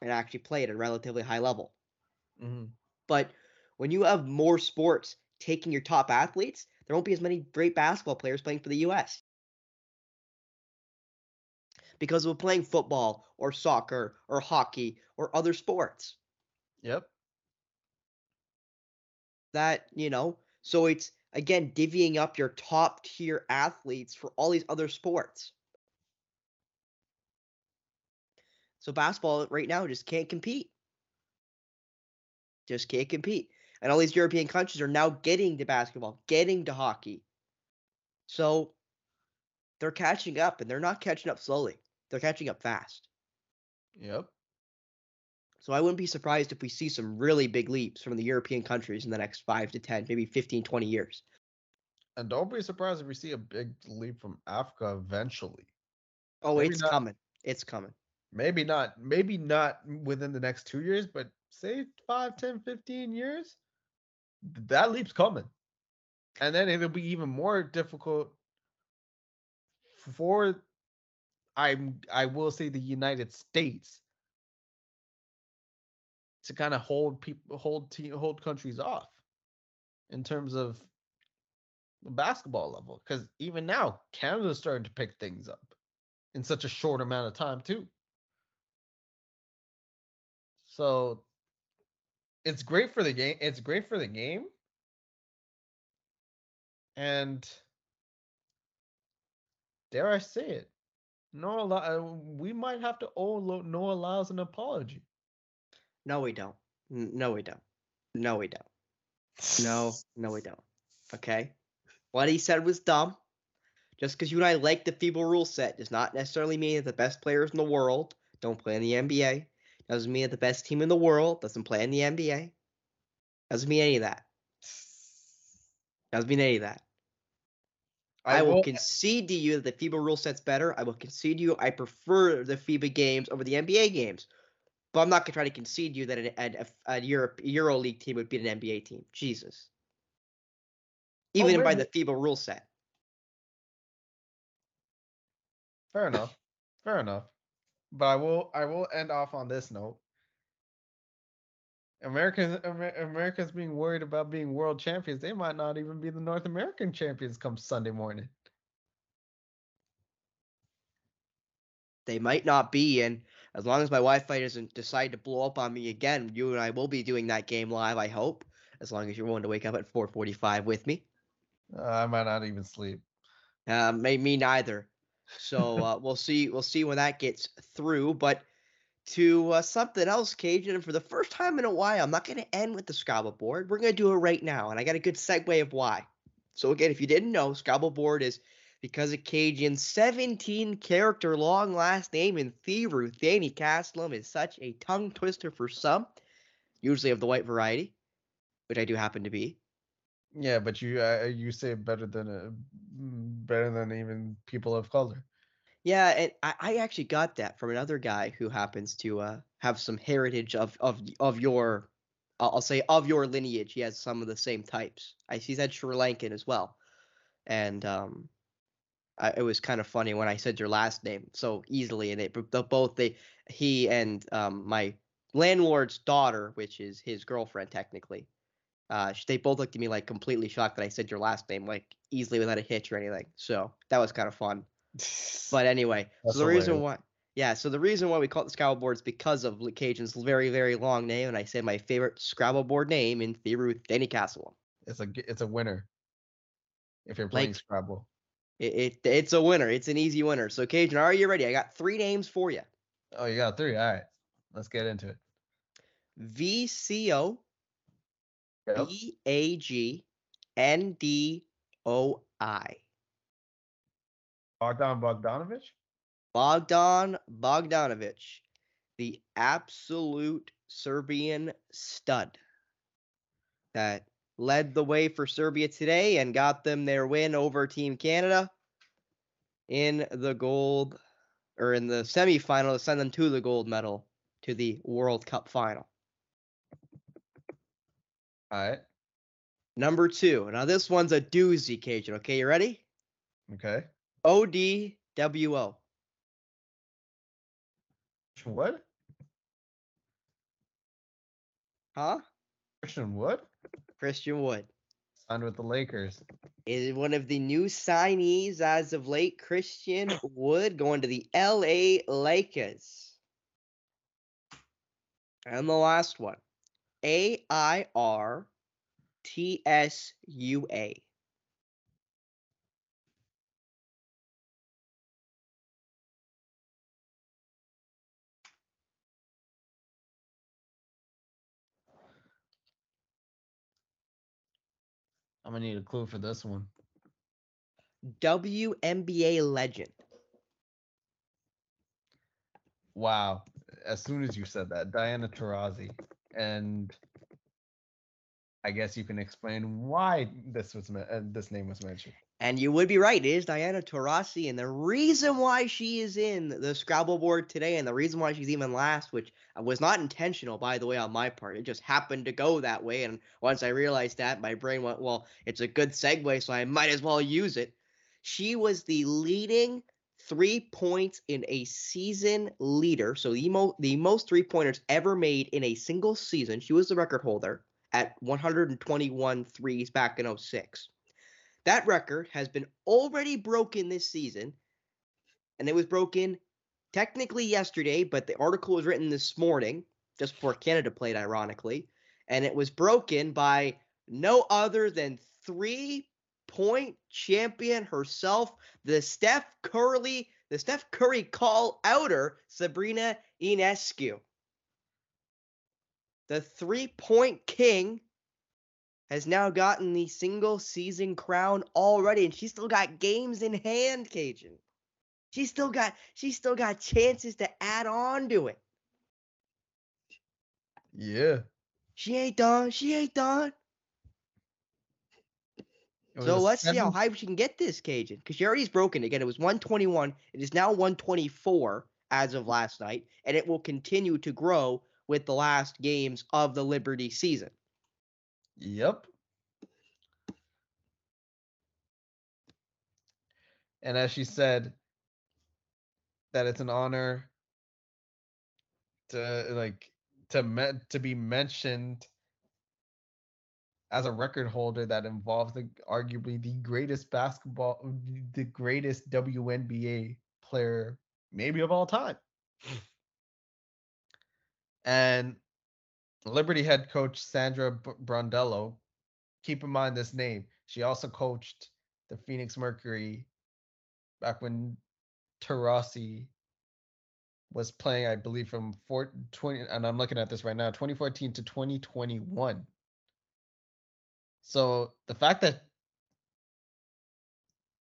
and actually play at a relatively high level. Mm-hmm. But when you have more sports taking your top athletes, there won't be as many great basketball players playing for the US. Because we're playing football or soccer or hockey or other sports. yep That, you know, so it's again divvying up your top tier athletes for all these other sports. So basketball right now just can't compete. just can't compete. And all these European countries are now getting to basketball, getting to hockey. So they're catching up and they're not catching up slowly. They're catching up fast. Yep. So I wouldn't be surprised if we see some really big leaps from the European countries in the next 5 to 10, maybe 15, 20 years. And don't be surprised if we see a big leap from Africa eventually. Oh, Maybe it's not- coming. It's coming. Maybe not, maybe not within the next two years, but say 5, 10, 15 years, that leap's coming. And then it'll be even more difficult for I'm I will say the United States to kind of hold people hold team hold countries off in terms of the basketball level because even now Canada's starting to pick things up in such a short amount of time too. So it's great for the game. It's great for the game. And dare I say it, Noah, uh, we might have to owe Noah Lyles an apology. No, we don't. No, we don't. No, we don't. No, no, we don't. Okay. What he said was dumb. Just because you and I like the FIBA rule set does not necessarily mean that the best players in the world don't play in the NBA. Doesn't mean that the best team in the world doesn't play in the NBA. Doesn't mean any of that. Doesn't mean any of that. I, will, concede to you that the FIBA rule set's better. I will concede to you I prefer the FIBA games over the NBA games. But I'm not going to try to concede to you that a, a, a Europe Euro League team would beat an NBA team. Jesus. Oh, Even by the FIBA rule set. Fair enough. Fair enough. But I will I will end off on this note. Americans Amer- Americans being worried about being world champions, they might not even be the North American champions come Sunday morning. They might not be, and as long as my Wi-Fi doesn't decide to blow up on me again, you and I will be doing that game live. I hope, as long as you're willing to wake up at 4:45 with me. Uh, I might not even sleep. Uh, may me neither. So uh, we'll see. We'll see when that gets through. But to uh, something else, Kajan, and for the first time in a while, I'm not going to end with the Scrabble board. We're going to do it right now, and I got a good segue of why. So again, if you didn't know, Scrabble board is because of Kajan's 17 character long last name in Theru. Thany Castlum is such a tongue twister for some, usually of the white variety, which I do happen to be. Yeah, but you uh, you say better than uh, better than even people of color. Yeah, and I, I actually got that from another guy who happens to uh, have some heritage of of of your, I'll say of your lineage. He has some of the same types. I he said Sri Lankan as well, and um, I, it was kind of funny when I said your last name so easily, and they the, both they he and um my landlord's daughter, which is his girlfriend technically. Uh, they both looked at me like completely shocked that I said your last name like easily without a hitch or anything. So that was kind of fun. But anyway, so the reason why, yeah, so the reason why we call it the Scrabble board is because of Luke Kajan's very, very long name, and I said my favorite Scrabble board name in Theru, Danny Castle. It's a it's a winner. If you're playing Like- Scrabble. It, it it's a winner. It's an easy winner. So Kajan, are you ready? I got three names for you: Oh, you got three. All right, let's get into it. V C O Yep. B A G N D O I. Bogdan Bogdanovich. Bogdan Bogdanovic, the absolute Serbian stud that led the way for Serbia today and got them their win over Team Canada in the gold or in the semifinal to send them to the gold medal to the World Cup final. All right. Number two. Now this one's a doozy, Kajan. Okay, you ready? Okay. O D W O. What? Huh? Christian Wood Christian Wood. signed with the Lakers. is one of the new signees as of late. Christian Wood going to the LA Lakers. And the last one A I R T S U A. I'm gonna need a clue for this one. WNBA legend. Wow. As soon as you said that, Diana Taurasi. And I guess you can explain why this was uh, this name was mentioned. And you would be right. It is Diana Taurasi. And the reason why she is in the Scrabble board today, and the reason why she's even last, which was not intentional, by the way, on my part, it just happened to go that way. And once I realized that, my brain went, well, it's a good segue, so I might as well use it. She was the leading three points in a season leader. So the, mo- the most three pointers ever made in a single season. She was the record holder at 121 threes back in 06. That record has been already broken this season, and it was broken technically yesterday, but the article was written this morning, just before Canada played, ironically, and it was broken by no other than three point champion herself, the Steph Curry, the Steph Curry call outer, Sabrina Ionescu. The three point king has now gotten the single season crown already, and she's still got games in hand, Kajan. She's still got she's still got chances to add on to it. Yeah. She ain't done. She ain't done. So let's see how seven- high she can get this, Kajan, because she already's broken. Again, it was 121. It is now 124 as of last night, and it will continue to grow with the last games of the Liberty season. Yep. And as she said, that it's an honor to like to me- to be mentioned as a record holder that involves the arguably the greatest basketball the greatest WNBA player maybe of all time. and Liberty head coach Sandra Brondello, keep in mind this name. She also coached the Phoenix Mercury back when Taurasi was playing, I believe, from four, 20, and I'm looking at this right now, 2014 to 2021. So the fact that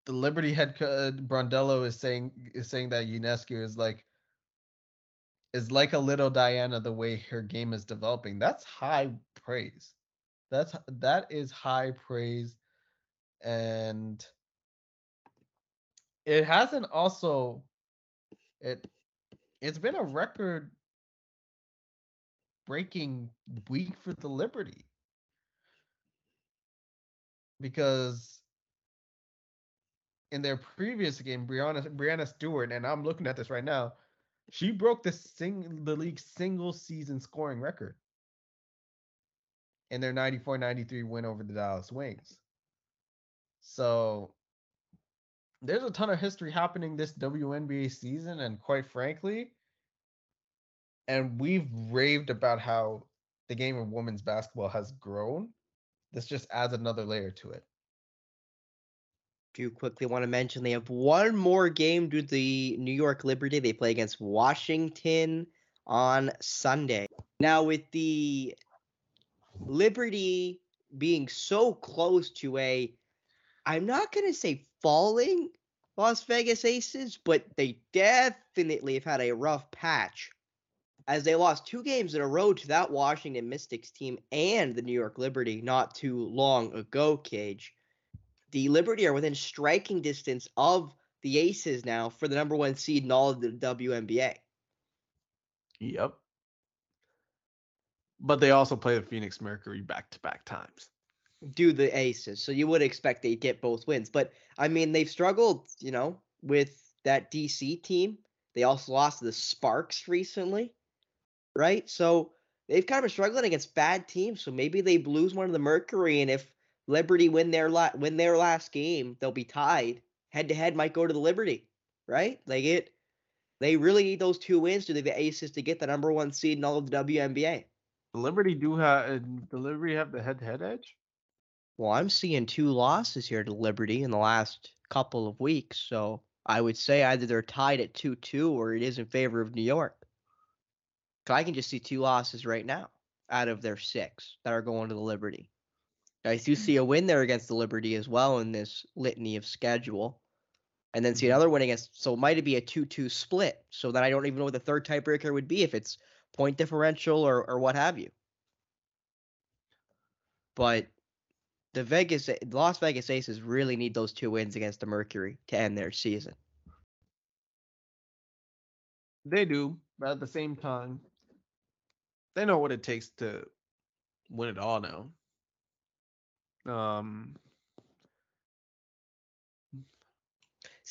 the Liberty head co- uh, Brondello is saying is saying that Ionescu is like is like a little Diana the way her game is developing. That's high praise. That's that is high praise and it hasn't also it it's been a record breaking week for the Liberty because in their previous game, Breanna Breanna Stewart, and I'm looking at this right now, she broke the sing the league's single season scoring record in their 94-93 win over the Dallas Wings. So there's a ton of history happening this WNBA season, and quite frankly, and we've raved about how the game of women's basketball has grown. This just adds another layer to it. Do quickly want to mention they have one more game due to the New York Liberty. They play against Washington on Sunday. Now, with the Liberty being so close to a, I'm not going to say falling Las Vegas Aces, but they definitely have had a rough patch as they lost two games in a row to that Washington Mystics team and the New York Liberty not too long ago, Cage the Liberty are within striking distance of the Aces now for the number one seed in all of the WNBA. Yep. But they also play the Phoenix Mercury back to back times. Do the Aces, so you would expect they get both wins. But I mean, they've struggled, you know, with that DC team. They also lost to the Sparks recently, right? So they've kind of been struggling against bad teams. So maybe they lose one of the Mercury, and if Liberty win their la- win their last game, they'll be tied. Head to head might go to the Liberty, right? They get they really need those two wins to the Aces to get the number one seed in all of the WNBA. The Liberty do have the Liberty have the head to head edge. Well, I'm seeing two losses here to Liberty in the last couple of weeks, so I would say either they're tied at two two or it is in favor of New York. 'Cause I can just see two losses right now out of their six that are going to the Liberty. I do see a win there against the Liberty as well in this litany of schedule. And then see Mhm. another win against so it might be a 2-2 split. So then I don't even know what the third tiebreaker would be if it's point differential or or what have you. But the Vegas Las Vegas Aces really need those two wins against the Mercury to end their season. They do, but at the same time, they know what it takes to win it all now. Um,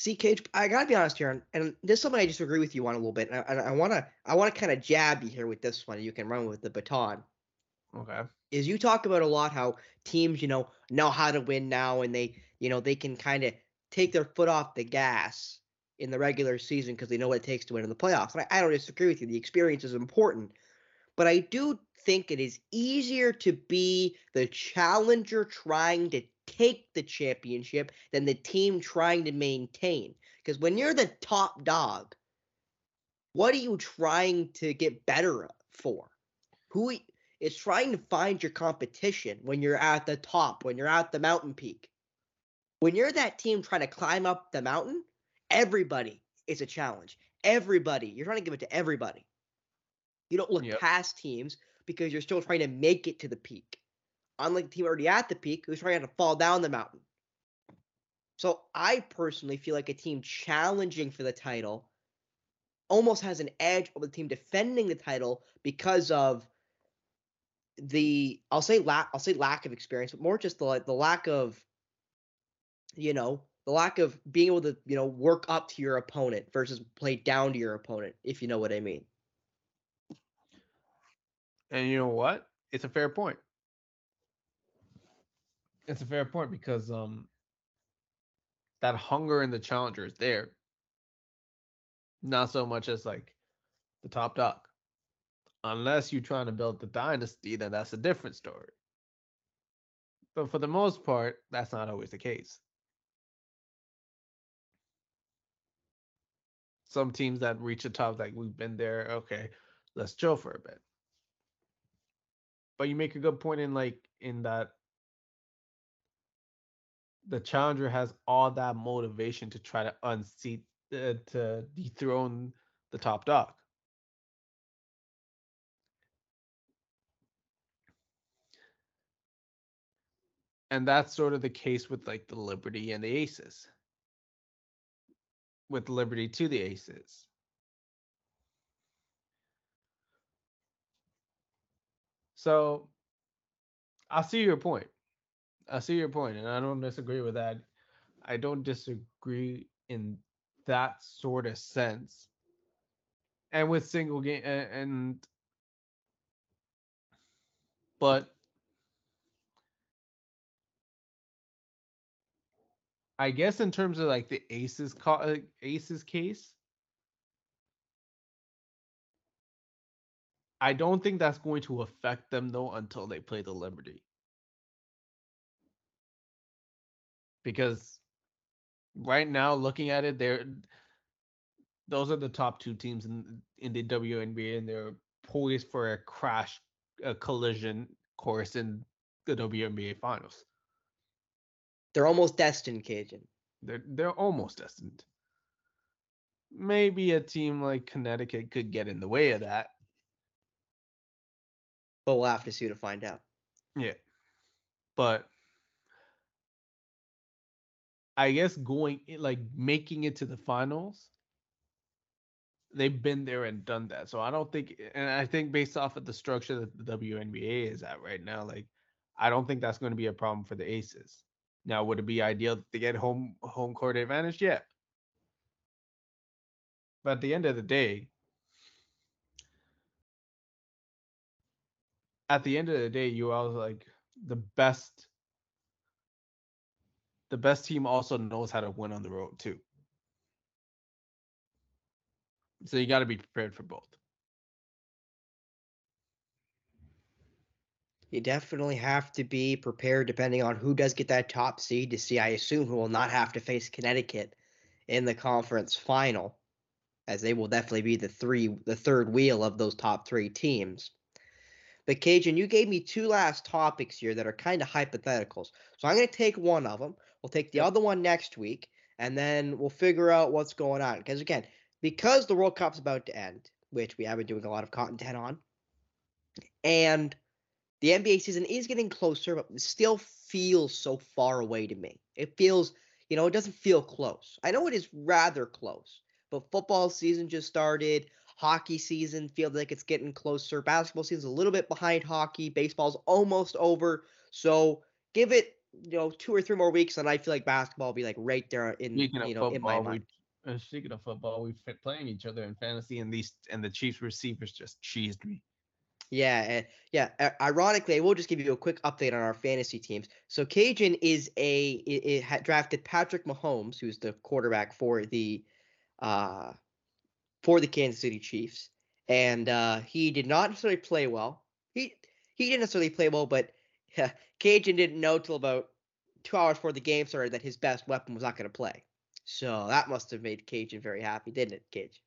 See, Cage, I gotta be honest here, and, and this is something I disagree with you on a little bit, and I, and I wanna I wanna kind of jab you here with this one. You can run with the baton. okay. Is you talk about a lot how teams, you know, know how to win now, and they, you know, they can kind of take their foot off the gas in the regular season because they know what it takes to win in the playoffs. And I, I don't disagree with you. The experience is important, but I do think it is easier to be the challenger trying to take the championship than the team trying to maintain. Because when you're the top dog, what are you trying to get better for? Who is trying to find your competition when you're at the top, when you're at the mountain peak? When you're that team trying to climb up the mountain, everybody is a challenge. Everybody, you're trying to give it to everybody. You don't look Yep. past teams because you're still trying to make it to the peak. Unlike the team already at the peak who's trying to fall down the mountain. So I personally feel like a team challenging for the title almost has an edge over the team defending the title because of the I'll say lack I'll say lack of experience, but more just the the lack of you know the lack of being able to you know work up to your opponent versus play down to your opponent, if you know what I mean. And you know what? It's a fair point. It's a fair point because um that hunger in the challenger is there. Not so much as like the top dog. Unless you're trying to build the dynasty, then that's a different story. But for the most part, that's not always the case. Some teams that reach the top, like we've been there, okay, let's chill for a bit. But you make a good point in like in that the challenger has all that motivation to try to unseat uh, to dethrone the top dog. And that's sort of the case with like the Liberty and the Aces. With Liberty to the Aces. So I see your point. I see your point, and I don't disagree with that. I don't disagree in that sort of sense. And with single game and, and but I guess in terms of like the aces co- aces case, I don't think that's going to affect them though until they play the Liberty. Because right now, looking at it, they're those are the top two teams in in the WNBA, and they're poised for a crash, a collision course in the WNBA finals. They're almost destined, Kajan. They're they're almost destined. Maybe a team like Connecticut could get in the way of that. But we'll have to see to find out. Yeah. But I guess going i- like making it to the finals, they've been there and done that. So I don't think eh, and I think based off of the structure that the WNBA is at right now, like I don't think that's going to be a problem for the Aces. Now, would it be ideal to get home home court advantage? Yeah. But at the end of the day, at the end of the day, you are like the best. The best team also knows how to win on the road too. So you got to be prepared for both. You definitely have to be prepared depending on who does get that top seed to see, I assume, who will not have to face Connecticut in the conference final, as they will definitely be the three the third wheel of those top three teams. But Kajan, you gave me two last topics here that are kind of hypotheticals. So I'm going to take one of them. We'll take the other one next week, and then we'll figure out what's going on. Because again, because the World Cup's about to end, which we have been doing a lot of content on, and the NBA season is getting closer, but it still feels so far away to me. It feels, you know, it doesn't feel close. I know it is rather close, but football season just started. Hockey season feels like it's getting closer. Basketball season's a little bit behind hockey. Baseball's almost over. So give it, you know, two or three more weeks, and I feel like basketball will be like right there in, Speaking you know, in my football, we mind. uh, speaking of football, we fit playing each other in fantasy, and these and the Chiefs receivers just cheesed me. Yeah, and yeah. Ironically, I will just give you a quick update on our fantasy teams. So Kajan is a it, it had drafted Patrick Mahomes, who's the quarterback for the uh for the Kansas City Chiefs, and uh he did not necessarily play well. He he didn't necessarily play well, but Kajan didn't know till about two hours before the game started that his best weapon was not going to play. So that must have made Kajan very happy, didn't it, Cage?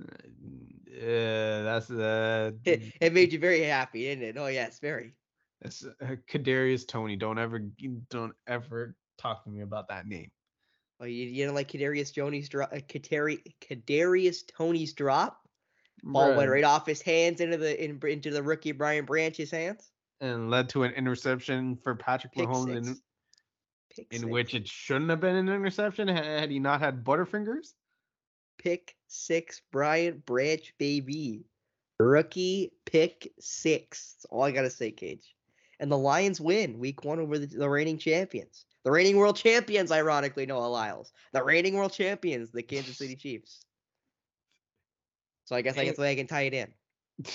Uh, that's uh, It, it made you very happy, didn't it? Oh yes, very. that's uh, Kadarius Toney. Don't ever, don't ever talk to me about that name. Oh, you, you don't like Kadarius Toney's drop? Uh, Kadari, Kadarius Toney's drop? Ball went right off his hands into the in, into the rookie Brian Branch's hands. and led to an interception for Patrick Pick Mahomes, six. in, Pick in six. which it shouldn't have been an interception had, had he not had Butterfingers. pick six Brian Branch baby. Rookie pick six. That's all I gotta say, Cage. And the Lions win week one over the, the reigning champions. The reigning world champions, ironically, Noah Lyles. The reigning world champions, the Kansas City Chiefs. So I guess I Eh. guess I can tie it in.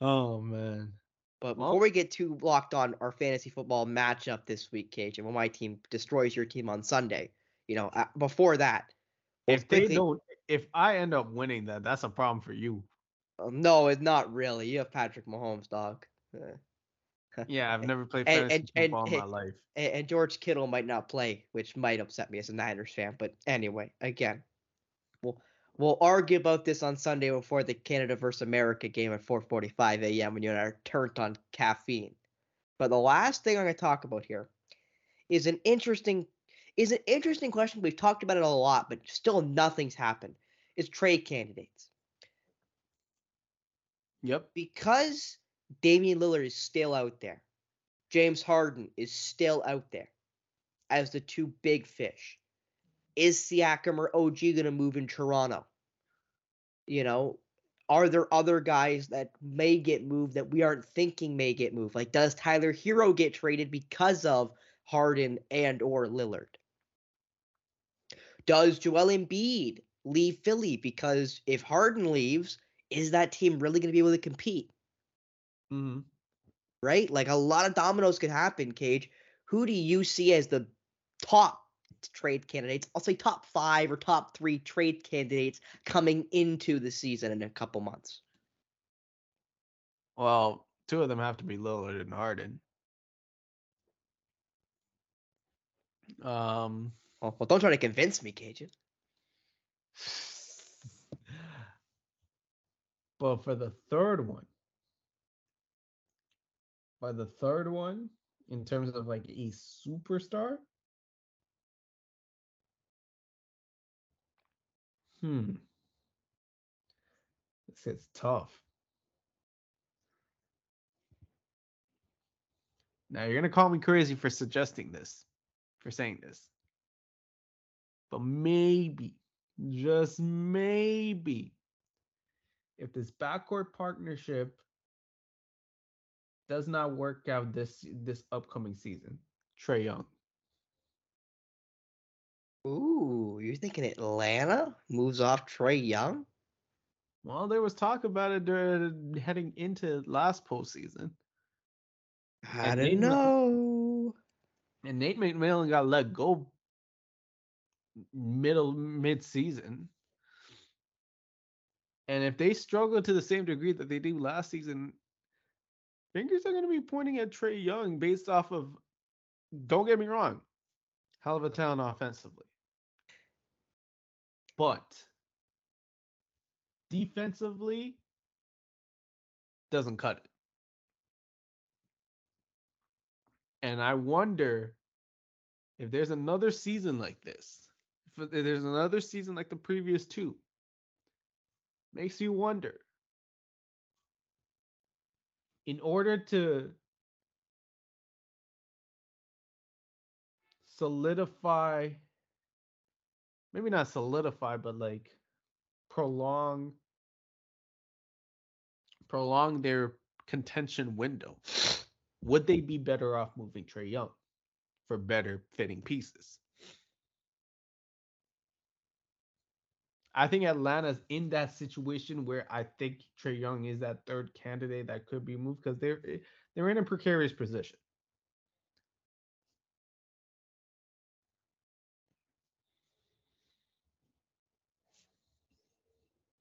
oh man. But Well- before we get too locked on our fantasy football matchup this week, Cage, and when my team destroys your team on Sunday, you know, uh, before that, we'll If they quickly- don't, if I end up winning that, that's a problem for you. um, no, it's not really. You have Patrick Mahomes, dog. Yeah, I've never played And- fantasy and- and- football in my life. and, and George Kittle might not play, which might upset me as a Niners fan. But anyway, again, we'll we'll argue about this on Sunday before the Canada versus America game at 4:45 a.m. when you and I are turned on caffeine. But the last thing I'm going to talk about here is an interesting is an interesting question. We've talked about it a lot, but still nothing's happened. Is trade candidates Yep. because Damian Lillard is still out there, James Harden is still out there as the two big fish. Is Siakam or OG going to move in Toronto? You know, are there other guys that may get moved that we aren't thinking may get moved? Like, does Tyler Herro get traded because of Harden and or Lillard? Does Joel Embiid leave Philly because if Harden leaves, is that team really going to be able to compete? Hmm right? Like a lot of dominoes could happen, Cage. Who do you see as the top trade candidates? I'll say top five or top three trade candidates coming into the season in a couple months. Well, two of them have to be Lillard and Harden. Um, Well, well don't try to convince me, Cage. but for the third one, by the third one, in terms of like a superstar, hmm, this is tough. Now you're gonna call me crazy for suggesting this, for saying this, but maybe, just maybe, if this backcourt partnership does not work out this this upcoming season, Trae Young. Ooh, you're thinking Atlanta moves off Trae Young? Well, there was talk about it during, heading into last postseason, I And don't Nate Ma- know. and Nate McMillan got let go middle mid season. And if they struggle to the same degree that they do last season, fingers are going to be pointing at Trae Young based off of. Don't get me wrong, hell of a talent offensively, but defensively, doesn't cut it. And I wonder if there's another season like this, if there's another season like the previous two, makes you wonder. In order to solidify, maybe not solidify, but like prolong prolong their contention window, would they be better off moving Trae Young for better fitting pieces? I think Atlanta's in that situation where I think Trae Young is that third candidate that could be moved because they're eh, they're in a precarious position.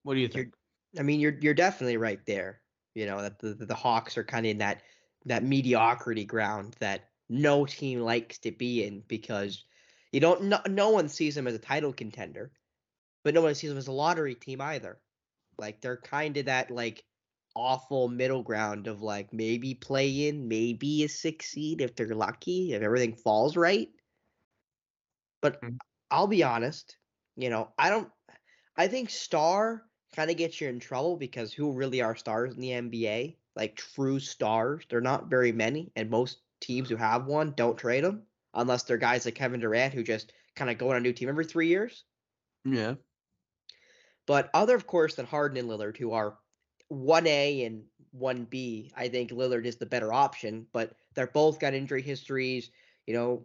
What do you think? I mean, you're you're definitely right there. You know that the the Hawks are kind of in that that mediocrity ground that no team likes to be in because you don't no, no one sees them as a title contender, but no one sees them as a lottery team either. Like they're kind of that like awful middle ground of like maybe play in, maybe a six seed if they're lucky, if everything falls right. But Mhm. I'll be honest, you know, I don't I think star kind of gets you in trouble because who really are stars in the NBA? Like true stars, they're not very many, and most teams who have one don't trade them unless they're guys like Kevin Durant who just kind of go on a new team every three years. Yeah. But other, of course, than Harden and Lillard, who are one A and one B, I think Lillard is the better option. But they're both got injury histories. You know,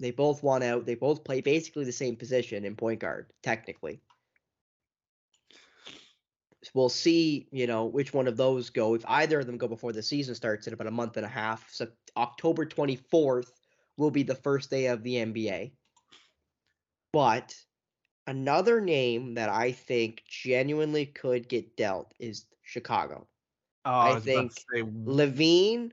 they both want out. They both play basically the same position in point guard, technically. We'll see, you know, which one of those go. If either of them go before the season starts in about a month and a half, so October 24th will be the first day of the NBA. But another name that I think genuinely could get dealt is Chicago. Oh, I I, think say LaVine,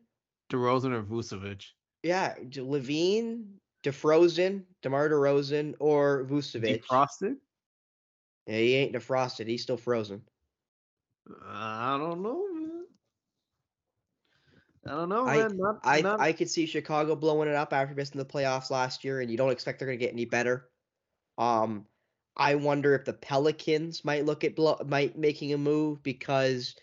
DeRozan or Vucevic. yeah, LaVine, DeFrozen, DeMar DeRozan, or Vucevic. Defrosted? Yeah, he ain't defrosted. He's still frozen. I don't know, man. I don't know, I- man. Not, I not, I could see Chicago blowing it up after missing the playoffs last year, and you don't expect they're going to get any better. Um, I wonder if the Pelicans might look at blow, might making a move because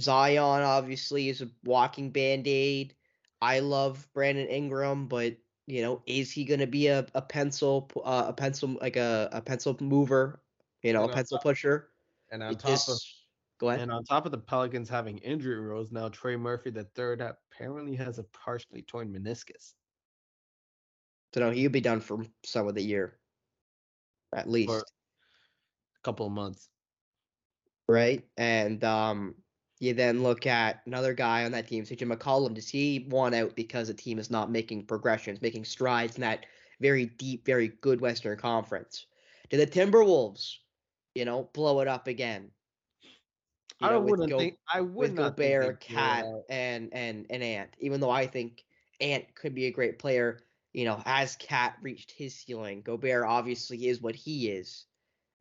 Zion obviously is a walking band aid. I love Brandon Ingram, but you know, is he going to be a, a pencil uh, a pencil like a, a pencil mover? You know, And a pencil top- pusher. And on It top of go ahead. and on top of the Pelicans having injury rules now Trey Murphy the third apparently has a partially torn meniscus. So no, he'll be done for some of the year, at least. a couple of months. right? And um, you then look at another guy on that team, CJ McCollum. Does he want out because the team is not making progressions, making strides in that very deep, very good Western Conference? Do the Timberwolves, you know, blow it up again? You I know, wouldn't Go- think I would with not Gobert, Cat, and and and Ant. Even though I think Ant could be a great player, you know, as Cat reached his ceiling, Gobert obviously is what he is.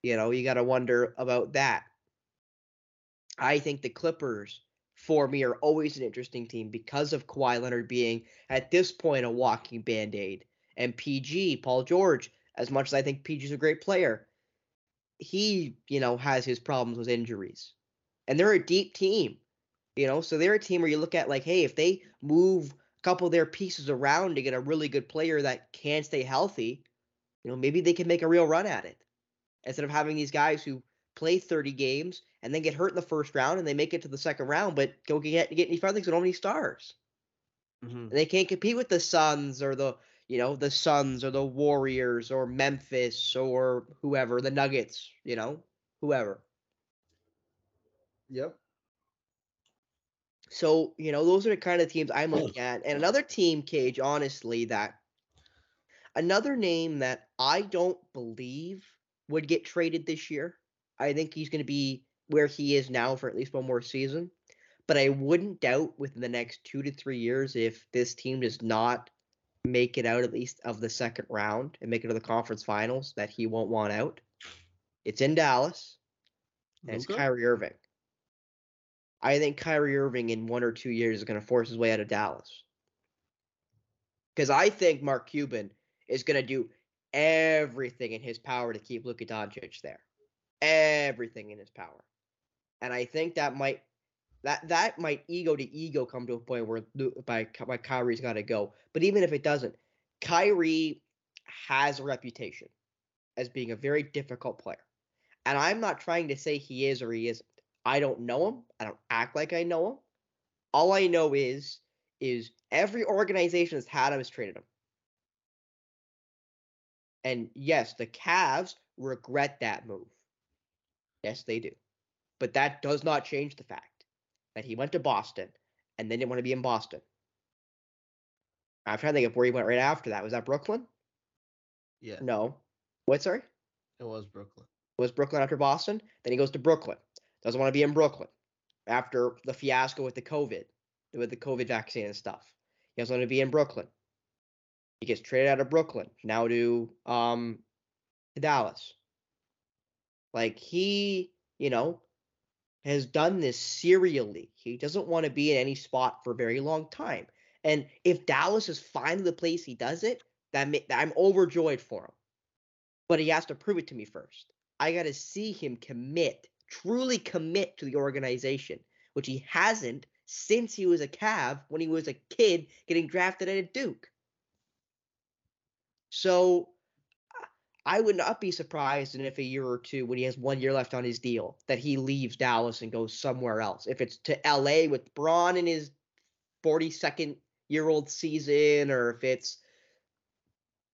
You know, you got to wonder about that. I think the Clippers, for me, are always an interesting team because of Kawhi Leonard being at this point a walking band aid, and PG Paul George. As much as I think PG's a great player, he you know has his problems with injuries, and they're a deep team. You know, so they're a team where you look at like, hey, if they move couple of their pieces around to get a really good player that can stay healthy, you know, maybe they can make a real run at it. Instead of having these guys who play 30 games and then get hurt in the first round and they make it to the second round, but go get get any further because they don't have any stars. Mhm. And they can't compete with the Suns or the you know the Suns or the Warriors or Memphis or whoever the Nuggets, you know, whoever. Yep. So, you know, those are the kind of teams I'm looking at. And another team, Cage, honestly, that another name that I don't believe would get traded this year. I think he's going to be where he is now for at least one more season. But I wouldn't doubt within the next two to three years if this team does not make it out at least of the second round and make it to the conference finals that he won't want out. It's in Dallas and it's Kyrie Irving. I think Kyrie Irving in one or two years is going to force his way out of Dallas. Because I think Mark Cuban is going to do everything in his power to keep Luka Doncic there. Everything in his power. And I think that might that that might ego to ego come to a point where by by Kyrie's got to go. But even if it doesn't, Kyrie has a reputation as being a very difficult player. And I'm not trying to say he is or he isn't. I don't know him. I don't act like I know him. All I know is is every organization that's had him has traded him. And yes, the Cavs regret that move. Yes, they do. But that does not change the fact that he went to Boston and they didn't want to be in Boston. I'm trying to think of where he went right after that. Was that Brooklyn? Yeah. No. What, sorry? It was Brooklyn. Was Brooklyn after Boston? Then he goes to Brooklyn. Doesn't want to be in Brooklyn after the fiasco with the COVID, with the COVID vaccine and stuff. He doesn't want to be in Brooklyn. He gets traded out of Brooklyn now to um to Dallas. Like he, you know, has done this serially. He doesn't want to be in any spot for a very long time. And if Dallas is finally the place he does it, that I'm overjoyed for him. But he has to prove it to me first. I got to see him commit, truly commit to the organization, which he hasn't since he was a Cav when he was a kid getting drafted at a Duke. So I would not be surprised in if a year or two, when he has one year left on his deal, that he leaves Dallas and goes somewhere else. If it's to LA with Bron in his 42nd year old season, or if it's,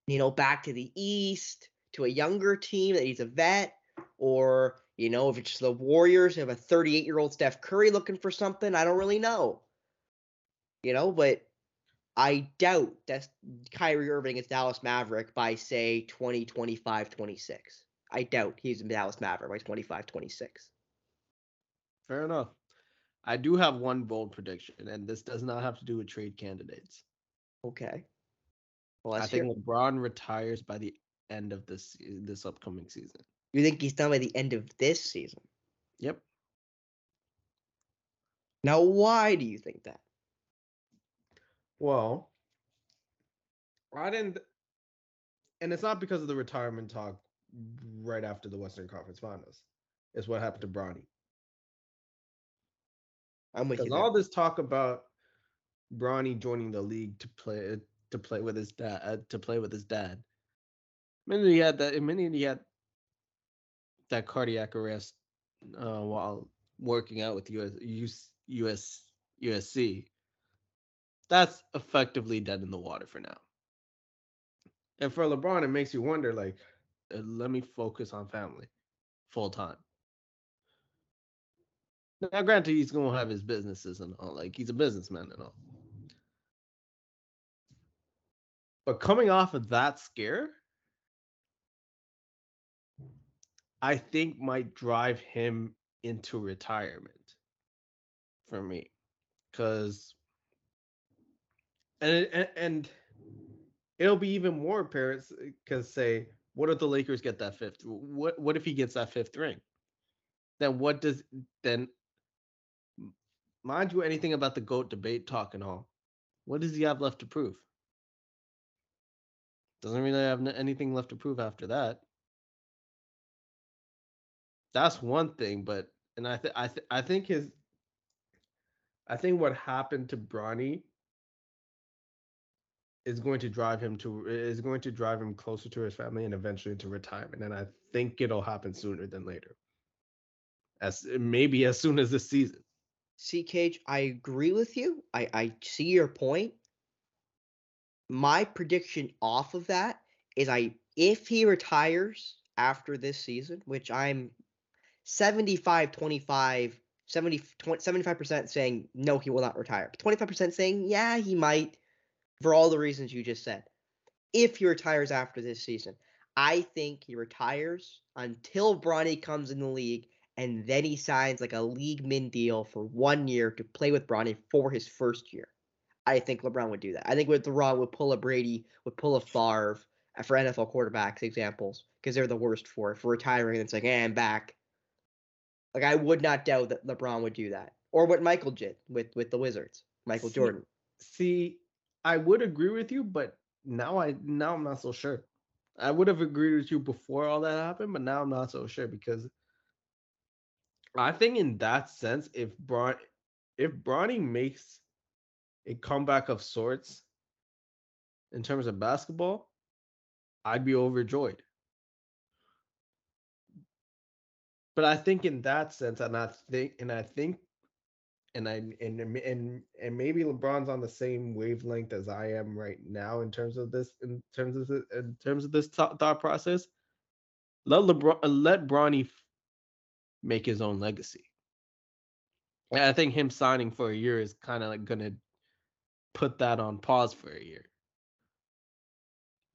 you know, back to the East to a younger team that he's a vet, or, you know, if it's the Warriors have a 38 year old Steph Curry looking for something, I don't really know. You know, but I doubt that Kyrie Irving is Dallas Maverick by say 20, 25, 26. I doubt he's a Dallas Maverick by 25, 26. Fair enough. I do have one bold prediction, and this does not have to do with trade candidates. Okay. Well, I think. LeBron retires by the end of this this upcoming season. You think he's done by the end of this season? Yep. Now, why do you think that? Well, I didn't, and it's not because of the retirement talk right after the Western Conference Finals. It's what happened to Bronny. I'm with you. Because all this talk about Bronny joining the league to play to play with his dad to play with his dad. I mean, he had that. I mean, he had that cardiac arrest uh, while working out with US, US, US USC that's effectively dead in the water for now. And for LeBron, it makes you wonder like, uh, let me focus on family full time. Now, granted, he's going to have his businesses and all, like, he's a businessman and all. But coming off of that scare, I think might drive him into retirement for me. Because and it, and it'll be even more apparent because say, what if the Lakers get that fifth? What what if he gets that fifth ring? Then what does then? Mind you, anything about the goat debate talk and all, what does he have left to prove? Doesn't really have anything left to prove after that. That's one thing, but and I think I th- I think his I think what happened to Bronny is going to drive him to is going to drive him closer to his family and eventually to retirement. And I think it'll happen sooner than later. As eh, maybe as soon as this season. See, Cage, I agree with you. I, I see your point. My prediction off of that is I if he retires after this season, which I'm 75 25 70 75% saying no he will not retire. 25% saying yeah, he might for all the reasons you just said. If he retires after this season, I think he retires until Bronny comes in the league and then he signs like a league min deal for one year to play with Bronny for his first year. I think LeBron would do that. I think with LeBron would pull a Brady, would pull a Favre uh, for NFL quarterbacks examples because they're the worst for it. For retiring, it's like, hey, I'm back. Like I would not doubt that LeBron would do that or what Michael did with with the Wizards, Michael See- Jordan. See, I would agree with you, but now I now I'm not so sure. I would have agreed with you before all that happened, but now I'm not so sure because I think in that sense, if Bron if Bronny makes a comeback of sorts in terms of basketball, I'd be overjoyed. But I think in that sense, and I think and I think and I and and and, maybe LeBron's on the same wavelength as I am right now in terms of this in terms of the, in terms of this thought, process. Let LeBron uh, let Bronny make his own legacy. And I think him signing for a year is kind of like gonna put that on pause for a year,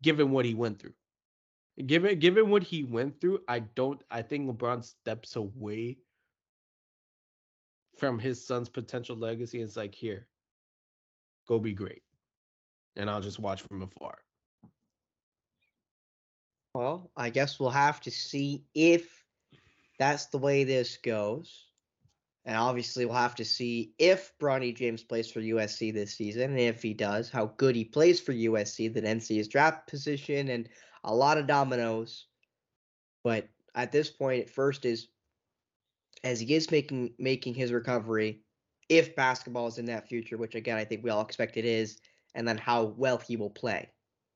given what he went through. Given given what he went through, I don't. I think LeBron steps away from his son's potential legacy. It's like here, go be great, and I'll just watch from afar. Well, I guess we'll have to see if that's the way this goes. And obviously, we'll have to see if Bronny James plays for USC this season. And if he does, how good he plays for USC, then NC his draft position, and a lot of dominoes. But at this point, at first is as he is making making his recovery, if basketball is in that future, which again I think we all expect it is, and then how well he will play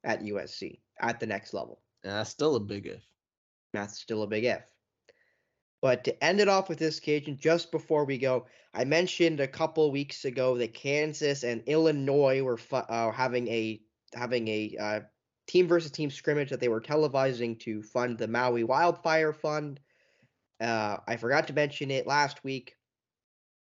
at USC at the next level. And that's still a big if. That's still a big if. But to end it off with this Kajan, just before we go, I mentioned a couple weeks ago that Kansas and Illinois were fu- uh, having a having a uh, team versus team scrimmage that they were televising to fund the Maui Wildfire Fund. Uh, I forgot to mention it last week,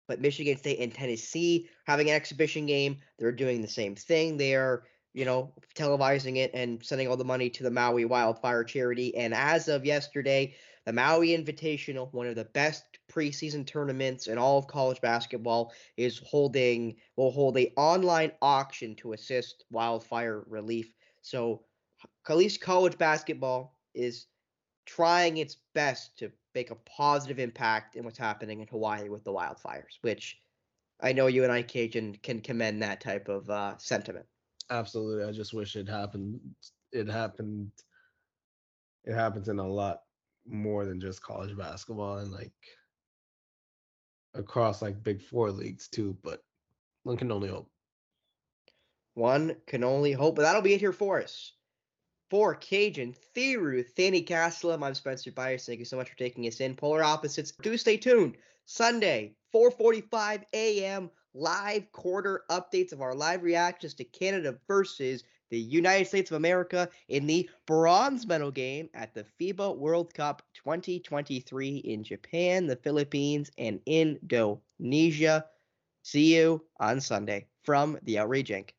but Michigan State and Tennessee having an exhibition game. They're doing the same thing. They are, you know, televising it and sending all the money to the Maui Wildfire Charity. And as of yesterday, the Maui Invitational, one of the best preseason tournaments in all of college basketball, is holding will hold a online auction to assist wildfire relief. So, least college basketball is trying its best to make a positive impact in what's happening in Hawaii with the wildfires, which I know you and I, Kajan, can commend that type of uh, sentiment. Absolutely. I just wish it happened. It happened. It happens in a lot more than just college basketball and like across like big four leagues too. But one can only hope. One can only hope, but that'll be it here for us. For Kajan, Thiru, Thanny Caslam, I'm Spencer Byers. Thank you so much for taking us in. Polar opposites. Do stay tuned. Sunday, 4:45 a.m. Live quarter updates of our live reactions to Canada versus the United States of America in the bronze medal game at the FIBA World Cup 2023 in Japan, the Philippines, and Indonesia. See you on Sunday from the Outrage Inc.